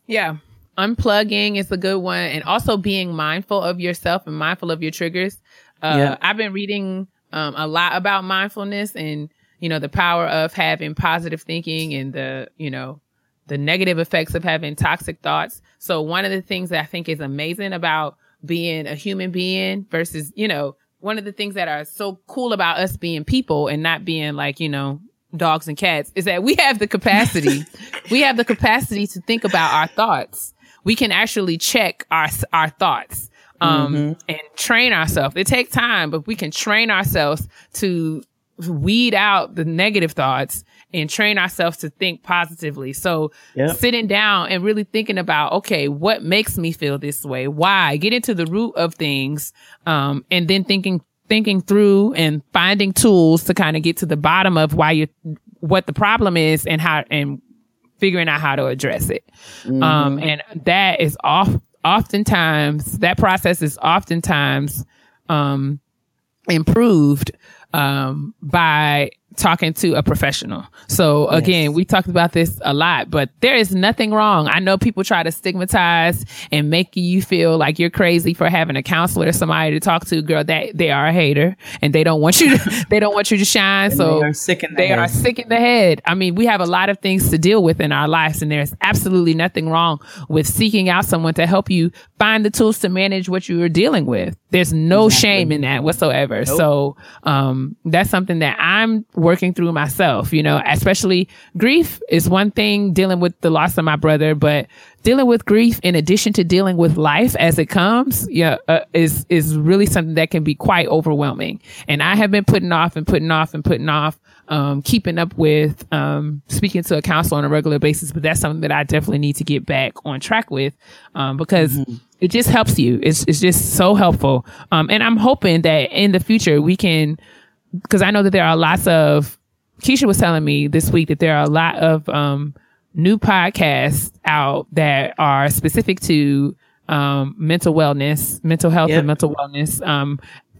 Yeah. Unplugging is a good one. And also being mindful of yourself and mindful of your triggers. Uh, Yeah. I've been reading um, a lot about mindfulness and, you know, the power of having positive thinking and the, you know, the negative effects of having toxic thoughts. So one of the things that I think is amazing about being a human being versus, you know, one of the things that are so cool about us being people and not being like, you know, dogs and cats is that we have the capacity, we have the capacity to think about our thoughts. We can actually check our, our thoughts, um, and train ourselves. It takes time, but we can train ourselves to weed out the negative thoughts and train ourselves to think positively. So Yep. sitting down and really thinking about, okay, what makes me feel this way? Why? Get into the root of things. Um, and then thinking, thinking through and finding tools to kind of get to the bottom of why you, what the problem is and how, and figuring out how to address it. Um, and that is off, oftentimes, that process is oftentimes, um, improved um, by talking to a professional. So again, we talked about this a lot, but there is nothing wrong. I know people try to stigmatize and make you feel like you're crazy for having a counselor or somebody to talk to. Girl, that they are a hater and they don't want you to, they don't want you to shine. so they are sick in the they head. are sick in the head. I mean, we have a lot of things to deal with in our lives and there's absolutely nothing wrong with seeking out someone to help you find the tools to manage what you are dealing with. There's no shame in that whatsoever. So, um, that's something that I'm working through myself, you know, especially grief is one thing dealing with the loss of my brother, but dealing with grief in addition to dealing with life as it comes, yeah, uh, is, is really something that can be quite overwhelming. And I have been putting off and putting off and putting off, um, keeping up with, um, speaking to a counselor on a regular basis, but that's something that I definitely need to get back on track with, um, because it just helps you. It's, it's just so helpful. Um, and I'm hoping that in the future we can, because I know that there are lots of Keisha was telling me this week that there are a lot of um, new podcasts out that are specific to um, mental wellness, mental health Yep. and mental wellness um,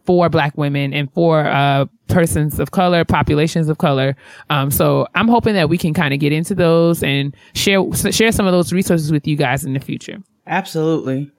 for Black women and for uh, persons of color, populations of color. Um, so I'm hoping that we can kind of get into those and share share some of those resources with you guys in the future. Absolutely.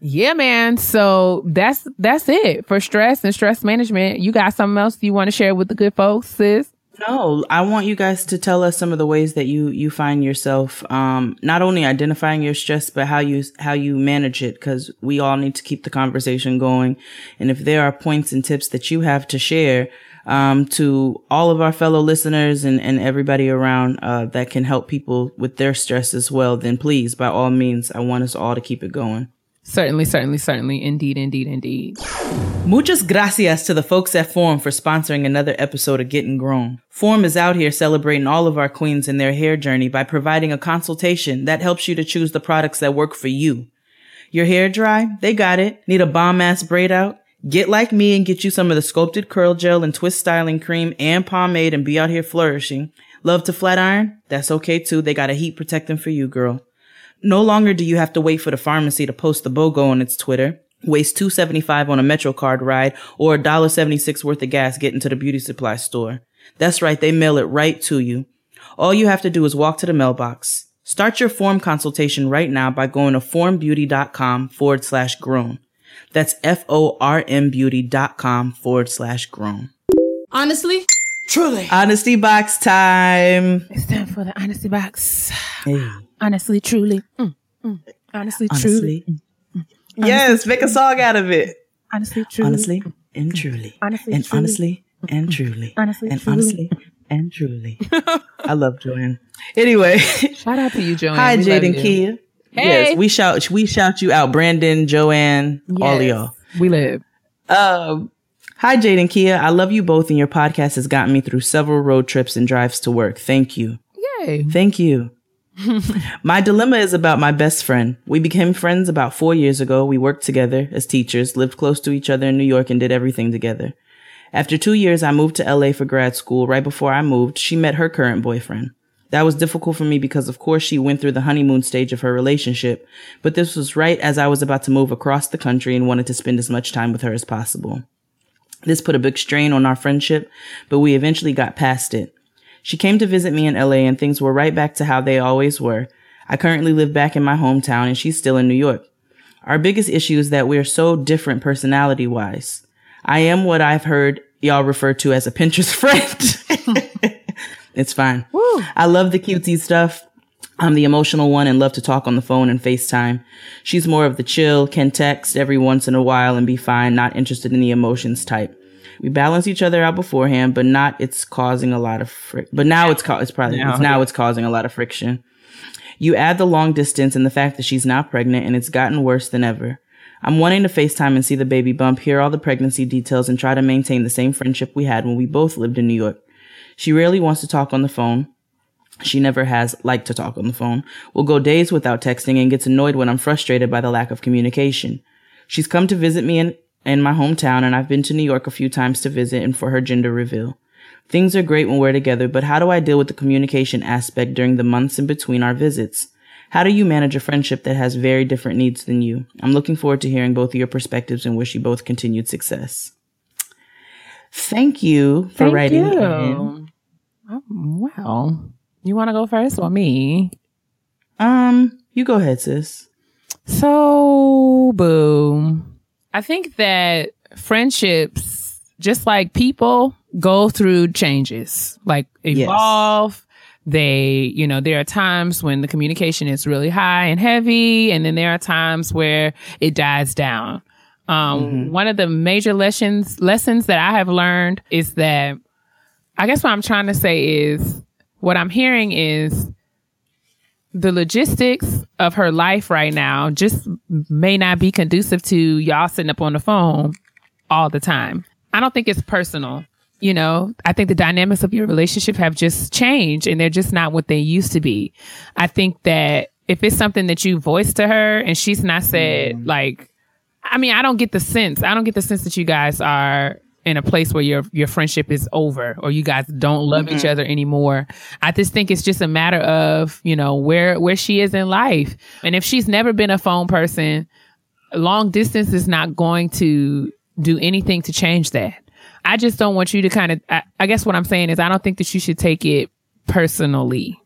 Yeah, man. So that's that's it for stress and stress management. You got something else you want to share with the good folks, sis? No, I want you guys to tell us some of the ways that you you find yourself um not only identifying your stress but how you how you manage it cuz we all need to keep the conversation going. And if there are points and tips that you have to share um to all of our fellow listeners and and everybody around uh that can help people with their stress as well, then please by all means, I want us all to keep it going. Certainly, certainly, certainly. Indeed, indeed, indeed. Muchas gracias to the folks at Form for sponsoring another episode of Getting Grown. Form is out here celebrating all of our queens and their hair journey by providing a consultation that helps you to choose the products that work for you. Your hair dry? They got it. Need a bomb ass braid out? Get like me and get you some of the sculpted curl gel and twist styling cream and pomade and be out here flourishing. Love to flat iron? That's okay too. They got a heat protectant for you, girl. No longer do you have to wait for the pharmacy to post the BOGO on its Twitter, waste two seventy five on a Metro card ride, or a dollar seventy six worth of gas getting to the beauty supply store. That's right, they mail it right to you. All you have to do is walk to the mailbox. Start your form consultation right now by going to formbeauty.com forward slash grown. That's F O R M beauty.com forward slash grown. Honestly, Honesty box time. It's time for the honesty box. Hey, Honestly, truly. Mm, mm. Honestly, truly. honestly. Yes, make a song out of it. Honestly, truly. honestly and truly Honestly, and truly. honestly and truly Honestly, and truly. honestly and truly i love joanne anyway Shout out to you, Joanne. hi We jade and you. Keia Hey. yes we shout we shout you out brandon joanne all of y'all We live. um hi jade and Keia i love you both and your podcast has gotten me through several road trips and drives to work thank you Yay. Thank you. my dilemma is about my best friend. We became friends about four years ago. We worked together as teachers, lived close to each other in New York, and did everything together. After two years, I moved to LA for grad school. Right before I moved, she met her current boyfriend. That was difficult for me because, of course, she went through the honeymoon stage of her relationship, but this was right as I was about to move across the country and wanted to spend as much time with her as possible. This put a big strain on our friendship, but we eventually got past it. She came to visit me in LA and things were right back to how they always were. I currently live back in my hometown and she's still in New York. Our biggest issue is that we're so different personality wise. I am what I've heard y'all refer to as a Pinterest friend. it's fine. I love the cutesy stuff. I'm the emotional one and love to talk on the phone and FaceTime. She's more of the chill, can text every once in a while and be fine, not interested in the emotions type. We balance each other out beforehand, but not it's causing a lot of fric- but now it's ca- it's probably Now, it's, now it's causing a lot of friction. You add the long distance and the fact that she's not pregnant and it's gotten worse than ever. I'm wanting to FaceTime and see the baby bump, hear all the pregnancy details and try to maintain the same friendship we had when we both lived in New York. She rarely wants to talk on the phone. She never has liked to talk on the phone. We'll go days without texting and gets annoyed when I'm frustrated by the lack of communication. She's come to visit me in, in my hometown and I've been to New York a few times to visit and for her gender reveal. Things are great when we're together, but how do I deal with the communication aspect during the months in between our visits? How do you manage a friendship that has very different needs than you? I'm looking forward to hearing both of your perspectives and wish you both continued success. thank you for Thank writing you. in. Oh, wow. You want to go first or me? Um, you go ahead, sis. So, boo. I think that friendships, just like people, go through changes, like evolve. They, you know, there are times when the communication is really high and heavy, and then there are times where it dies down. Um, one of the major lessons, lessons that I have learned is that I guess what I'm trying to say is what I'm hearing is the logistics of her life right now just may not be conducive to y'all sitting up on the phone all the time. I don't think it's personal. You know, I think the dynamics of your relationship have just changed and they're just not what they used to be. I think that if it's something that you voice to her and she's not said mm. like I mean, I don't get the sense. I don't get the sense that you guys are in a place where your your friendship is over or you guys don't love each mm-hmm. other anymore. I just think it's just a matter of, you know, where where she is in life. And if she's never been a phone person, long distance is not going to do anything to change that. I just don't want you to kind of I, I guess what I'm saying is I don't think that you should take it personally.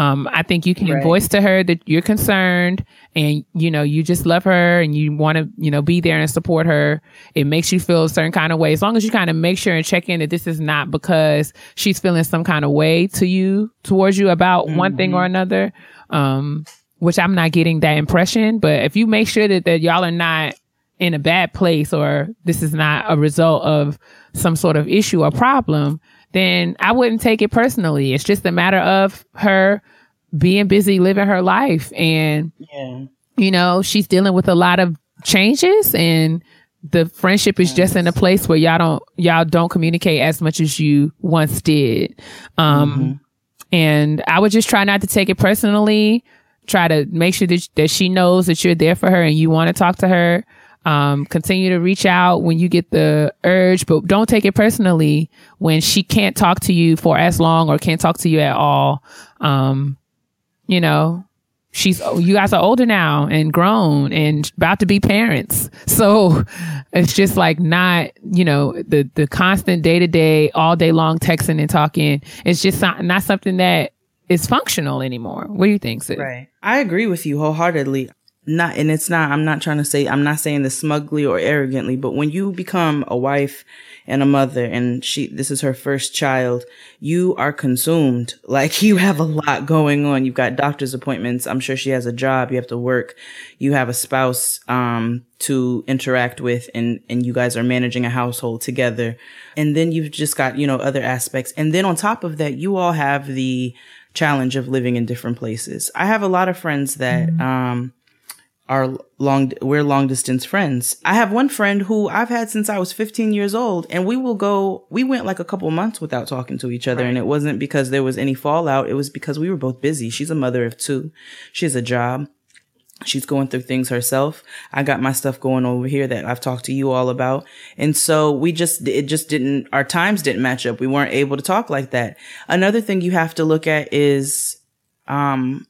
Um, I think you can Right. voice to her that you're concerned and, you know, you just love her and you want to, you know, be there and support her. It makes you feel a certain kind of way. As long as you kind of make sure and check in that this is not because she's feeling some kind of way to you, towards you about one thing or another. Um, which I'm not getting that impression. But if you make sure that, that y'all are not in a bad place or this is not a result of some sort of issue or problem, then I wouldn't take it personally. It's just a matter of her being busy living her life and Yeah. you know, she's dealing with a lot of changes and the friendship is just in a place where y'all don't y'all don't communicate as much as you once did. Um and I would just try not to take it personally. Try to make sure that, that she knows that you're there for her and you want to talk to her. Um, continue to reach out when you get the urge, but don't take it personally when she can't talk to you for as long or can't talk to you at all. Um, you know, she's you guys are older now and grown and about to be parents so it's just like not you know the the constant day to day all day long texting and talking it's just not, not something that is functional anymore what do you think sis? Right. I agree with you wholeheartedly. Not, and it's not, I'm not trying to say, I'm not saying this smugly or arrogantly, but when you become a wife and a mother and she, this is her first child, you are consumed. Like you have a lot going on. You've got doctor's appointments. I'm sure she has a job. You have to work. You have a spouse, um, to interact with and, and you guys are managing a household together. And then you've just got, you know, other aspects. And then on top of that, you all have the challenge of living in different places. I have a lot of friends that, um, are long we're long distance friends. I have one friend who I've had since I was 15 years old and we will go we went like a couple months without talking to each other and it wasn't because there was any fallout, it was because we were both busy. She's a mother of two. She has a job. She's going through things herself. I got my stuff going over here that I've talked to you all about. And so we just, it just didn't, our times didn't match up. We weren't able to talk like that. Another thing you have to look at is, um,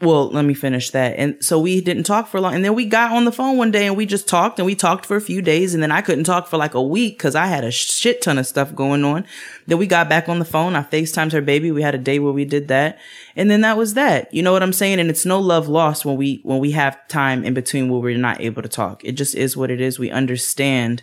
well, let me finish that. And so we didn't talk for long. And then we got on the phone one day and we just talked and we talked for a few days. And then I couldn't talk for like a week because I had a shit ton of stuff going on. Then we got back on the phone. I FaceTimed her baby. We had a day where we did that. And then that was that. You know what I'm saying? And it's no love lost when we, when we have time in between where we're not able to talk. It just is what it is. We understand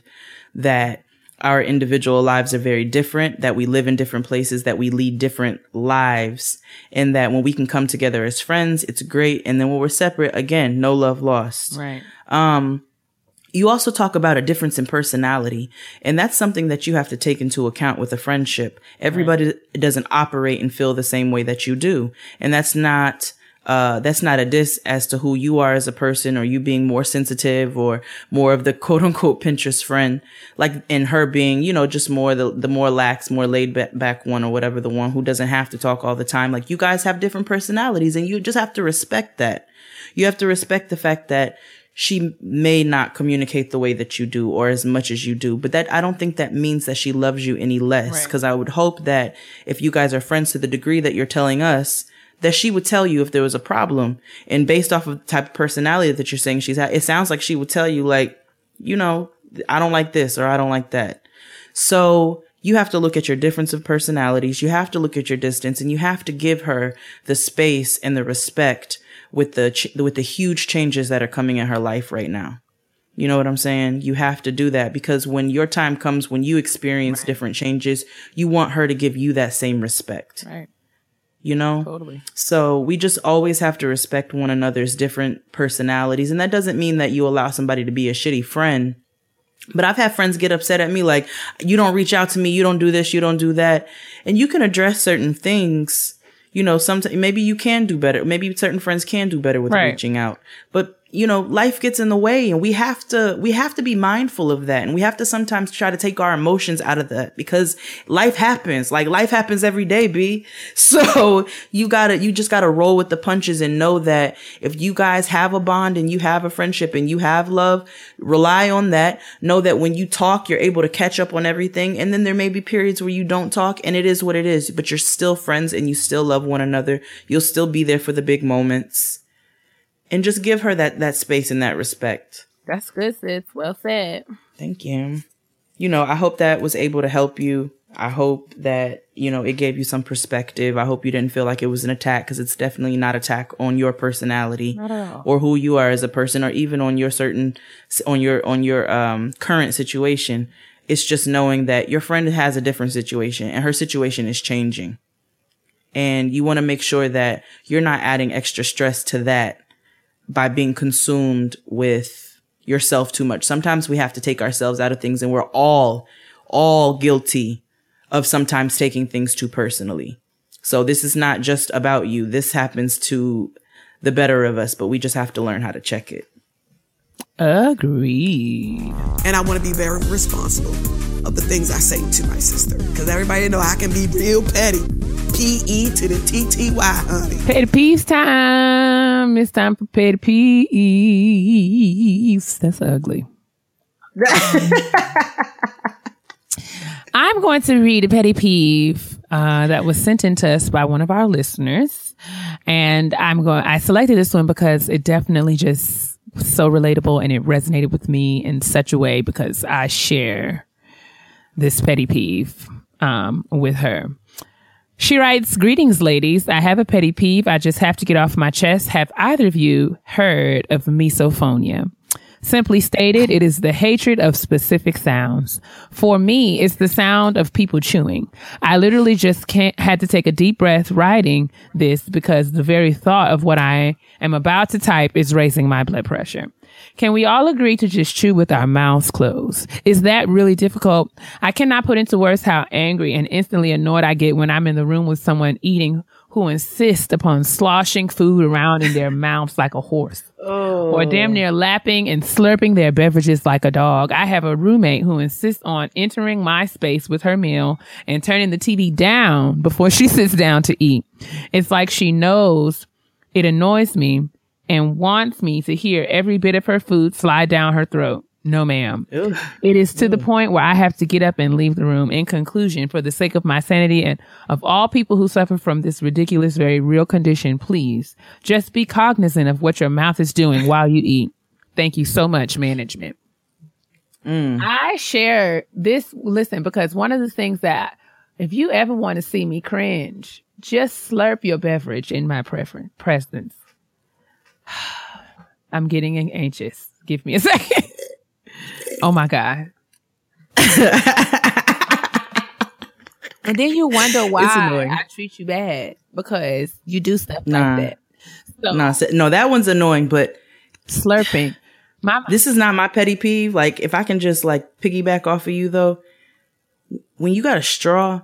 that our individual lives are very different, that we live in different places, that we lead different lives, and that when we can come together as friends, it's great. And then when we're separate, again, no love lost. right Um, you also talk about a difference in personality, and that's something that you have to take into account with a friendship. Everybody doesn't operate and feel the same way that you do, and that's not uh, that's not a diss as to who you are as a person or you being more sensitive or more of the quote unquote Pinterest friend, like in her being, you know, just more the, the more lax, more laid back one or whatever, the one who doesn't have to talk all the time. Like you guys have different personalities and you just have to respect that. You have to respect the fact that she may not communicate the way that you do or as much as you do, but that I don't think that means that she loves you any less. Right. Cause I would hope that if you guys are friends to the degree that you're telling us, that she would tell you if there was a problem. And based off of the type of personality that you're saying she's had, it sounds like she would tell you like, you know, I don't like this or I don't like that. So you have to look at your difference of personalities. You have to look at your distance and you have to give her the space and the respect with the, ch- with the huge changes that are coming in her life right now. You know what I'm saying? You have to do that because when your time comes, when you experience right. different changes, you want her to give you that same respect. Right. You know? Totally. So we just always have to respect one another's different personalities. And that doesn't mean that you allow somebody to be a shitty friend. But I've had friends get upset at me like, you don't reach out to me, you don't do this, you don't do that. And you can address certain things. You know, sometimes maybe you can do better. Maybe certain friends can do better with right. reaching out. But you know, life gets in the way and we have to, we have to be mindful of that. And we have to sometimes try to take our emotions out of that because life happens. Like life happens every day, B. So you gotta, you just gotta roll with the punches and know that if you guys have a bond and you have a friendship and you have love, rely on that. Know that when you talk, you're able to catch up on everything. And then there may be periods where you don't talk and it is what it is, but you're still friends and you still love one another. You'll still be there for the big moments and just give her that that space and that respect. That's good, sis. Well said. Thank you. You know, I hope that was able to help you. I hope that, you know, it gave you some perspective. I hope you didn't feel like it was an attack because it's definitely not attack on your personality or who you are as a person or even on your certain, on your, on your, um, current situation. It's just knowing that your friend has a different situation and her situation is changing. And you want to make sure that you're not adding extra stress to that by being consumed with yourself too much. Sometimes we have to take ourselves out of things and we're all, all guilty of sometimes taking things too personally. So this is not just about you. This happens to the better of us, but we just have to learn how to check it. Agreed. And I want to be very responsible of the things I say to my sister because everybody know I can be real petty. P E to the T T Y, honey. Petty peace time. It's time for petty peace. That's ugly. I'm going to read a petty peeve uh, that was sent in to us by one of our listeners, and I'm going. I selected this one because it definitely just so relatable and it resonated with me in such a way because I share this petty peeve um, with her. She writes, Greetings, ladies. I have a petty peeve I just have to get off my chest. Have either of you heard of misophonia? Simply stated, it is the hatred of specific sounds. For me, it's the sound of people chewing. I literally just can't, had to take a deep breath writing this because the very thought of what I am about to type is raising my blood pressure. Can we all agree to just chew with our mouths closed? Is that really difficult? I cannot put into words how angry and instantly annoyed I get when I'm in the room with someone eating who insist upon sloshing food around in their mouths like a horse. Oh. Or damn near lapping and slurping their beverages like a dog. I have a roommate who insists on entering my space with her meal and turning the TV down before she sits down to eat. It's like she knows it annoys me and wants me to hear every bit of her food slide down her throat. No, ma'am. It is to the point where I have to get up and leave the room. In conclusion, for the sake of my sanity and of all people who suffer from this ridiculous, very real condition, please just be cognizant of what your mouth is doing while you eat. Thank you so much, management. Mm. I share this, listen, because one of the things that if you ever want to see me cringe, just slurp your beverage in my preference, presence. I'm getting anxious. Give me a second. Oh my God. and then you wonder why I treat you bad because you do stuff nah. like that. So, nah, no, that one's annoying, but slurping. My, this is not my petty peeve. Like, if I can just like piggyback off of you though, when you got a straw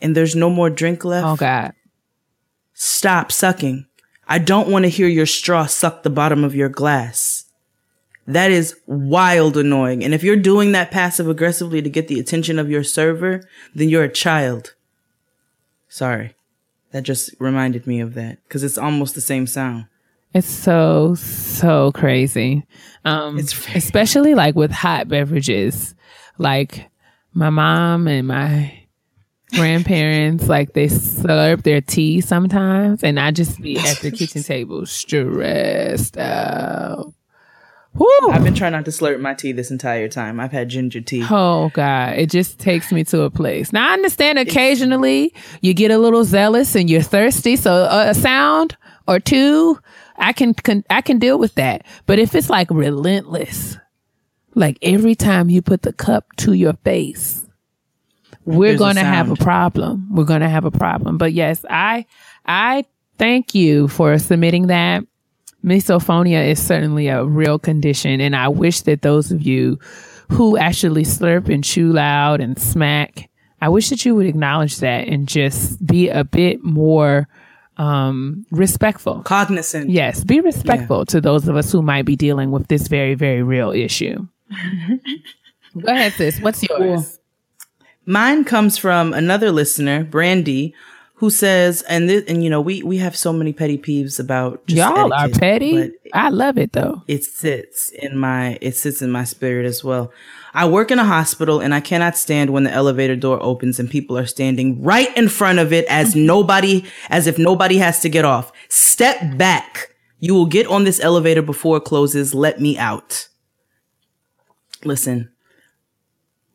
and there's no more drink left. Oh God. Stop sucking. I don't want to hear your straw suck the bottom of your glass. That is wild annoying. And if you're doing that passive aggressively to get the attention of your server, then you're a child. Sorry. That just reminded me of that because it's almost the same sound. It's so, so crazy. Um, especially like with hot beverages. Like my mom and my grandparents like they slurp their tea sometimes and I just be at the kitchen table stressed out. Whew. I've been trying not to slurp my tea this entire time. I've had ginger tea. Oh God, it just takes me to a place. Now I understand occasionally you get a little zealous and you're thirsty, so a sound or two, I can, can I can deal with that. But if it's like relentless, like every time you put the cup to your face, we're There's going to have a problem. We're going to have a problem. But yes, I I thank you for submitting that. Misophonia is certainly a real condition, and I wish that those of you who actually slurp and chew loud and smack, I wish that you would acknowledge that and just be a bit more um, respectful. Cognizant. Yes, be respectful to those of us who might be dealing with this very, very real issue. Go ahead, sis. What's yours? Mine comes from another listener, Brandy, who says, and this, and you know, we we have so many petty peeves about just Y'all are petty. I love it though. it sits in my it sits in my spirit as well. I work in a hospital and I cannot stand when the elevator door opens and people are standing right in front of it as mm-hmm. nobody as if nobody has to get off. Step back. You will get on this elevator before it closes. Let me out. Listen.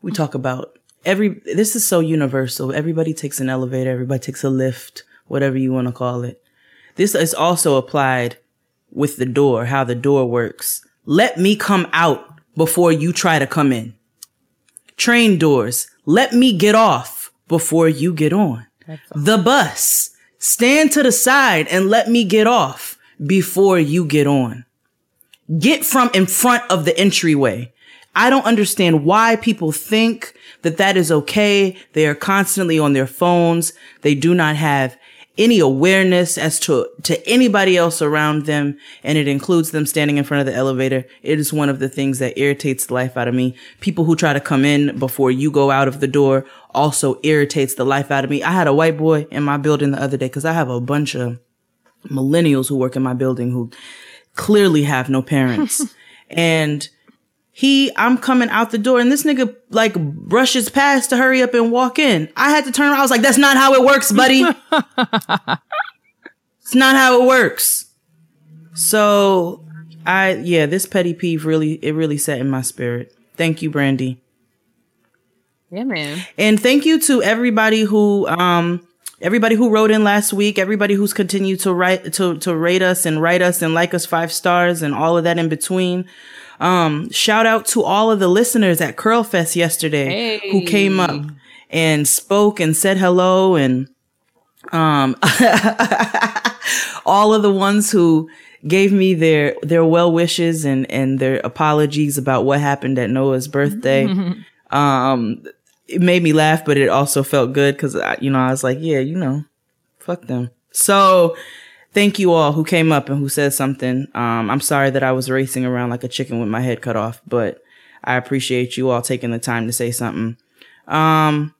We talk about every this is so universal. Everybody takes an elevator, everybody takes a lift, whatever you want to call it. This is also applied with the door, how the door works. Let me come out before you try to come in. Train doors. Let me get off before you get on. The bus. Stand to the side and let me get off before you get on. Get from in front of the entryway. I don't understand why people think that that is okay. They are constantly on their phones. They do not have any awareness as to, to anybody else around them. And it includes them standing in front of the elevator. It is one of the things that irritates the life out of me. People who try to come in before you go out of the door also irritates the life out of me. I had a white boy in my building the other day because I have a bunch of millennials who work in my building who clearly have no parents. and he, I'm coming out the door and this nigga like brushes past to hurry up and walk in. I had to turn around. I was like, that's not how it works, buddy. it's not how it works. So I, yeah, this petty peeve really, it really set in my spirit. Thank you, Brandy. Yeah, man. And thank you to everybody who um everybody who wrote in last week, everybody who's continued to write to to rate us and write us and like us five stars and all of that in between. Um shout out to all of the listeners at Curl Fest yesterday who came up and spoke and said hello and um all of the ones who gave me their their well wishes and and their apologies about what happened at Noah's birthday. Um it made me laugh, but it also felt good because you know I was like, yeah, you know, fuck them. So thank you all who came up and who said something. Um, I'm sorry that I was racing around like a chicken with my head cut off, but I appreciate you all taking the time to say something. Um,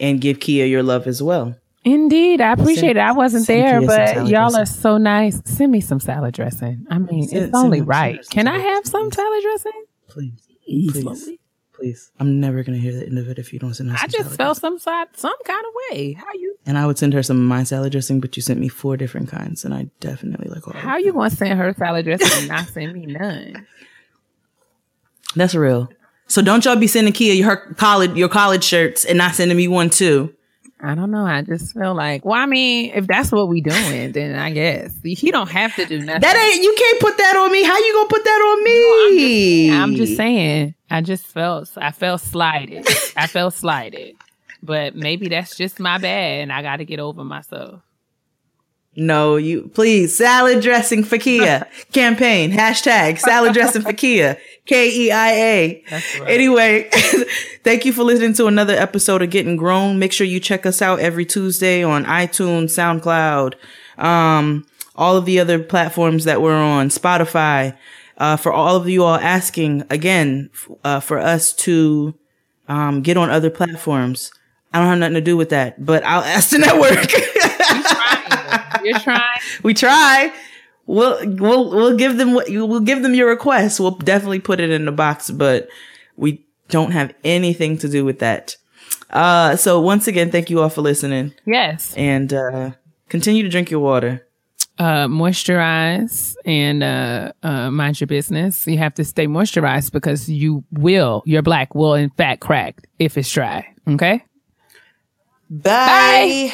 and give Keia your love as well. Indeed, I appreciate Send- it. I wasn't there, but y'all dressing. are so nice. Send me some salad dressing. I mean, Send- it's send only right. Can I have some salad dressing? Please, please, please. I'm never gonna hear the end of it if you don't send her I just salad felt dressing. some side, some kind of way. How you? And I would send her some of my salad dressing, but you sent me four different kinds, and I definitely like all. of How you gonna send her salad dressing and not send me none? That's real. So don't y'all be sending Keia your college your college shirts and not sending me one too. I don't know. I just feel like, well, I mean, if that's what we doing, then I guess he don't have to do nothing. That ain't you can't put that on me. How you gonna put that on me? I'm just saying. I just felt I felt slighted. I felt slighted. But maybe that's just my bad and I got to get over myself. No, you please salad dressing for Keia campaign hashtag salad dressing for Keia K E I A. Anyway, thank you for listening to another episode of Getting Grown. Make sure you check us out every Tuesday on iTunes, SoundCloud, um, all of the other platforms that we're on, Spotify. Uh, for all of you all asking again, uh, for us to um, get on other platforms. I don't have nothing to do with that, but I'll ask the network. You're trying. we try. We'll we'll we'll give them what we'll give them your request. We'll definitely put it in the box, but we don't have anything to do with that. Uh, so once again, thank you all for listening, Yes. and uh, continue to drink your water. uh, moisturize and uh, uh, mind your business. You have to stay moisturized because you will, your black will in fact crack if it's dry. Okay? Bye.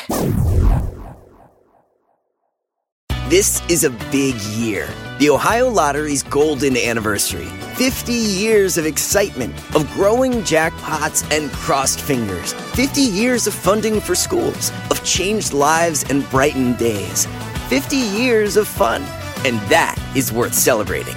This is a big year. The Ohio Lottery's golden anniversary. 50 years of excitement, of growing jackpots and crossed fingers. 50 years of funding for schools, of changed lives and brightened days. 50 years of fun. And that is worth celebrating.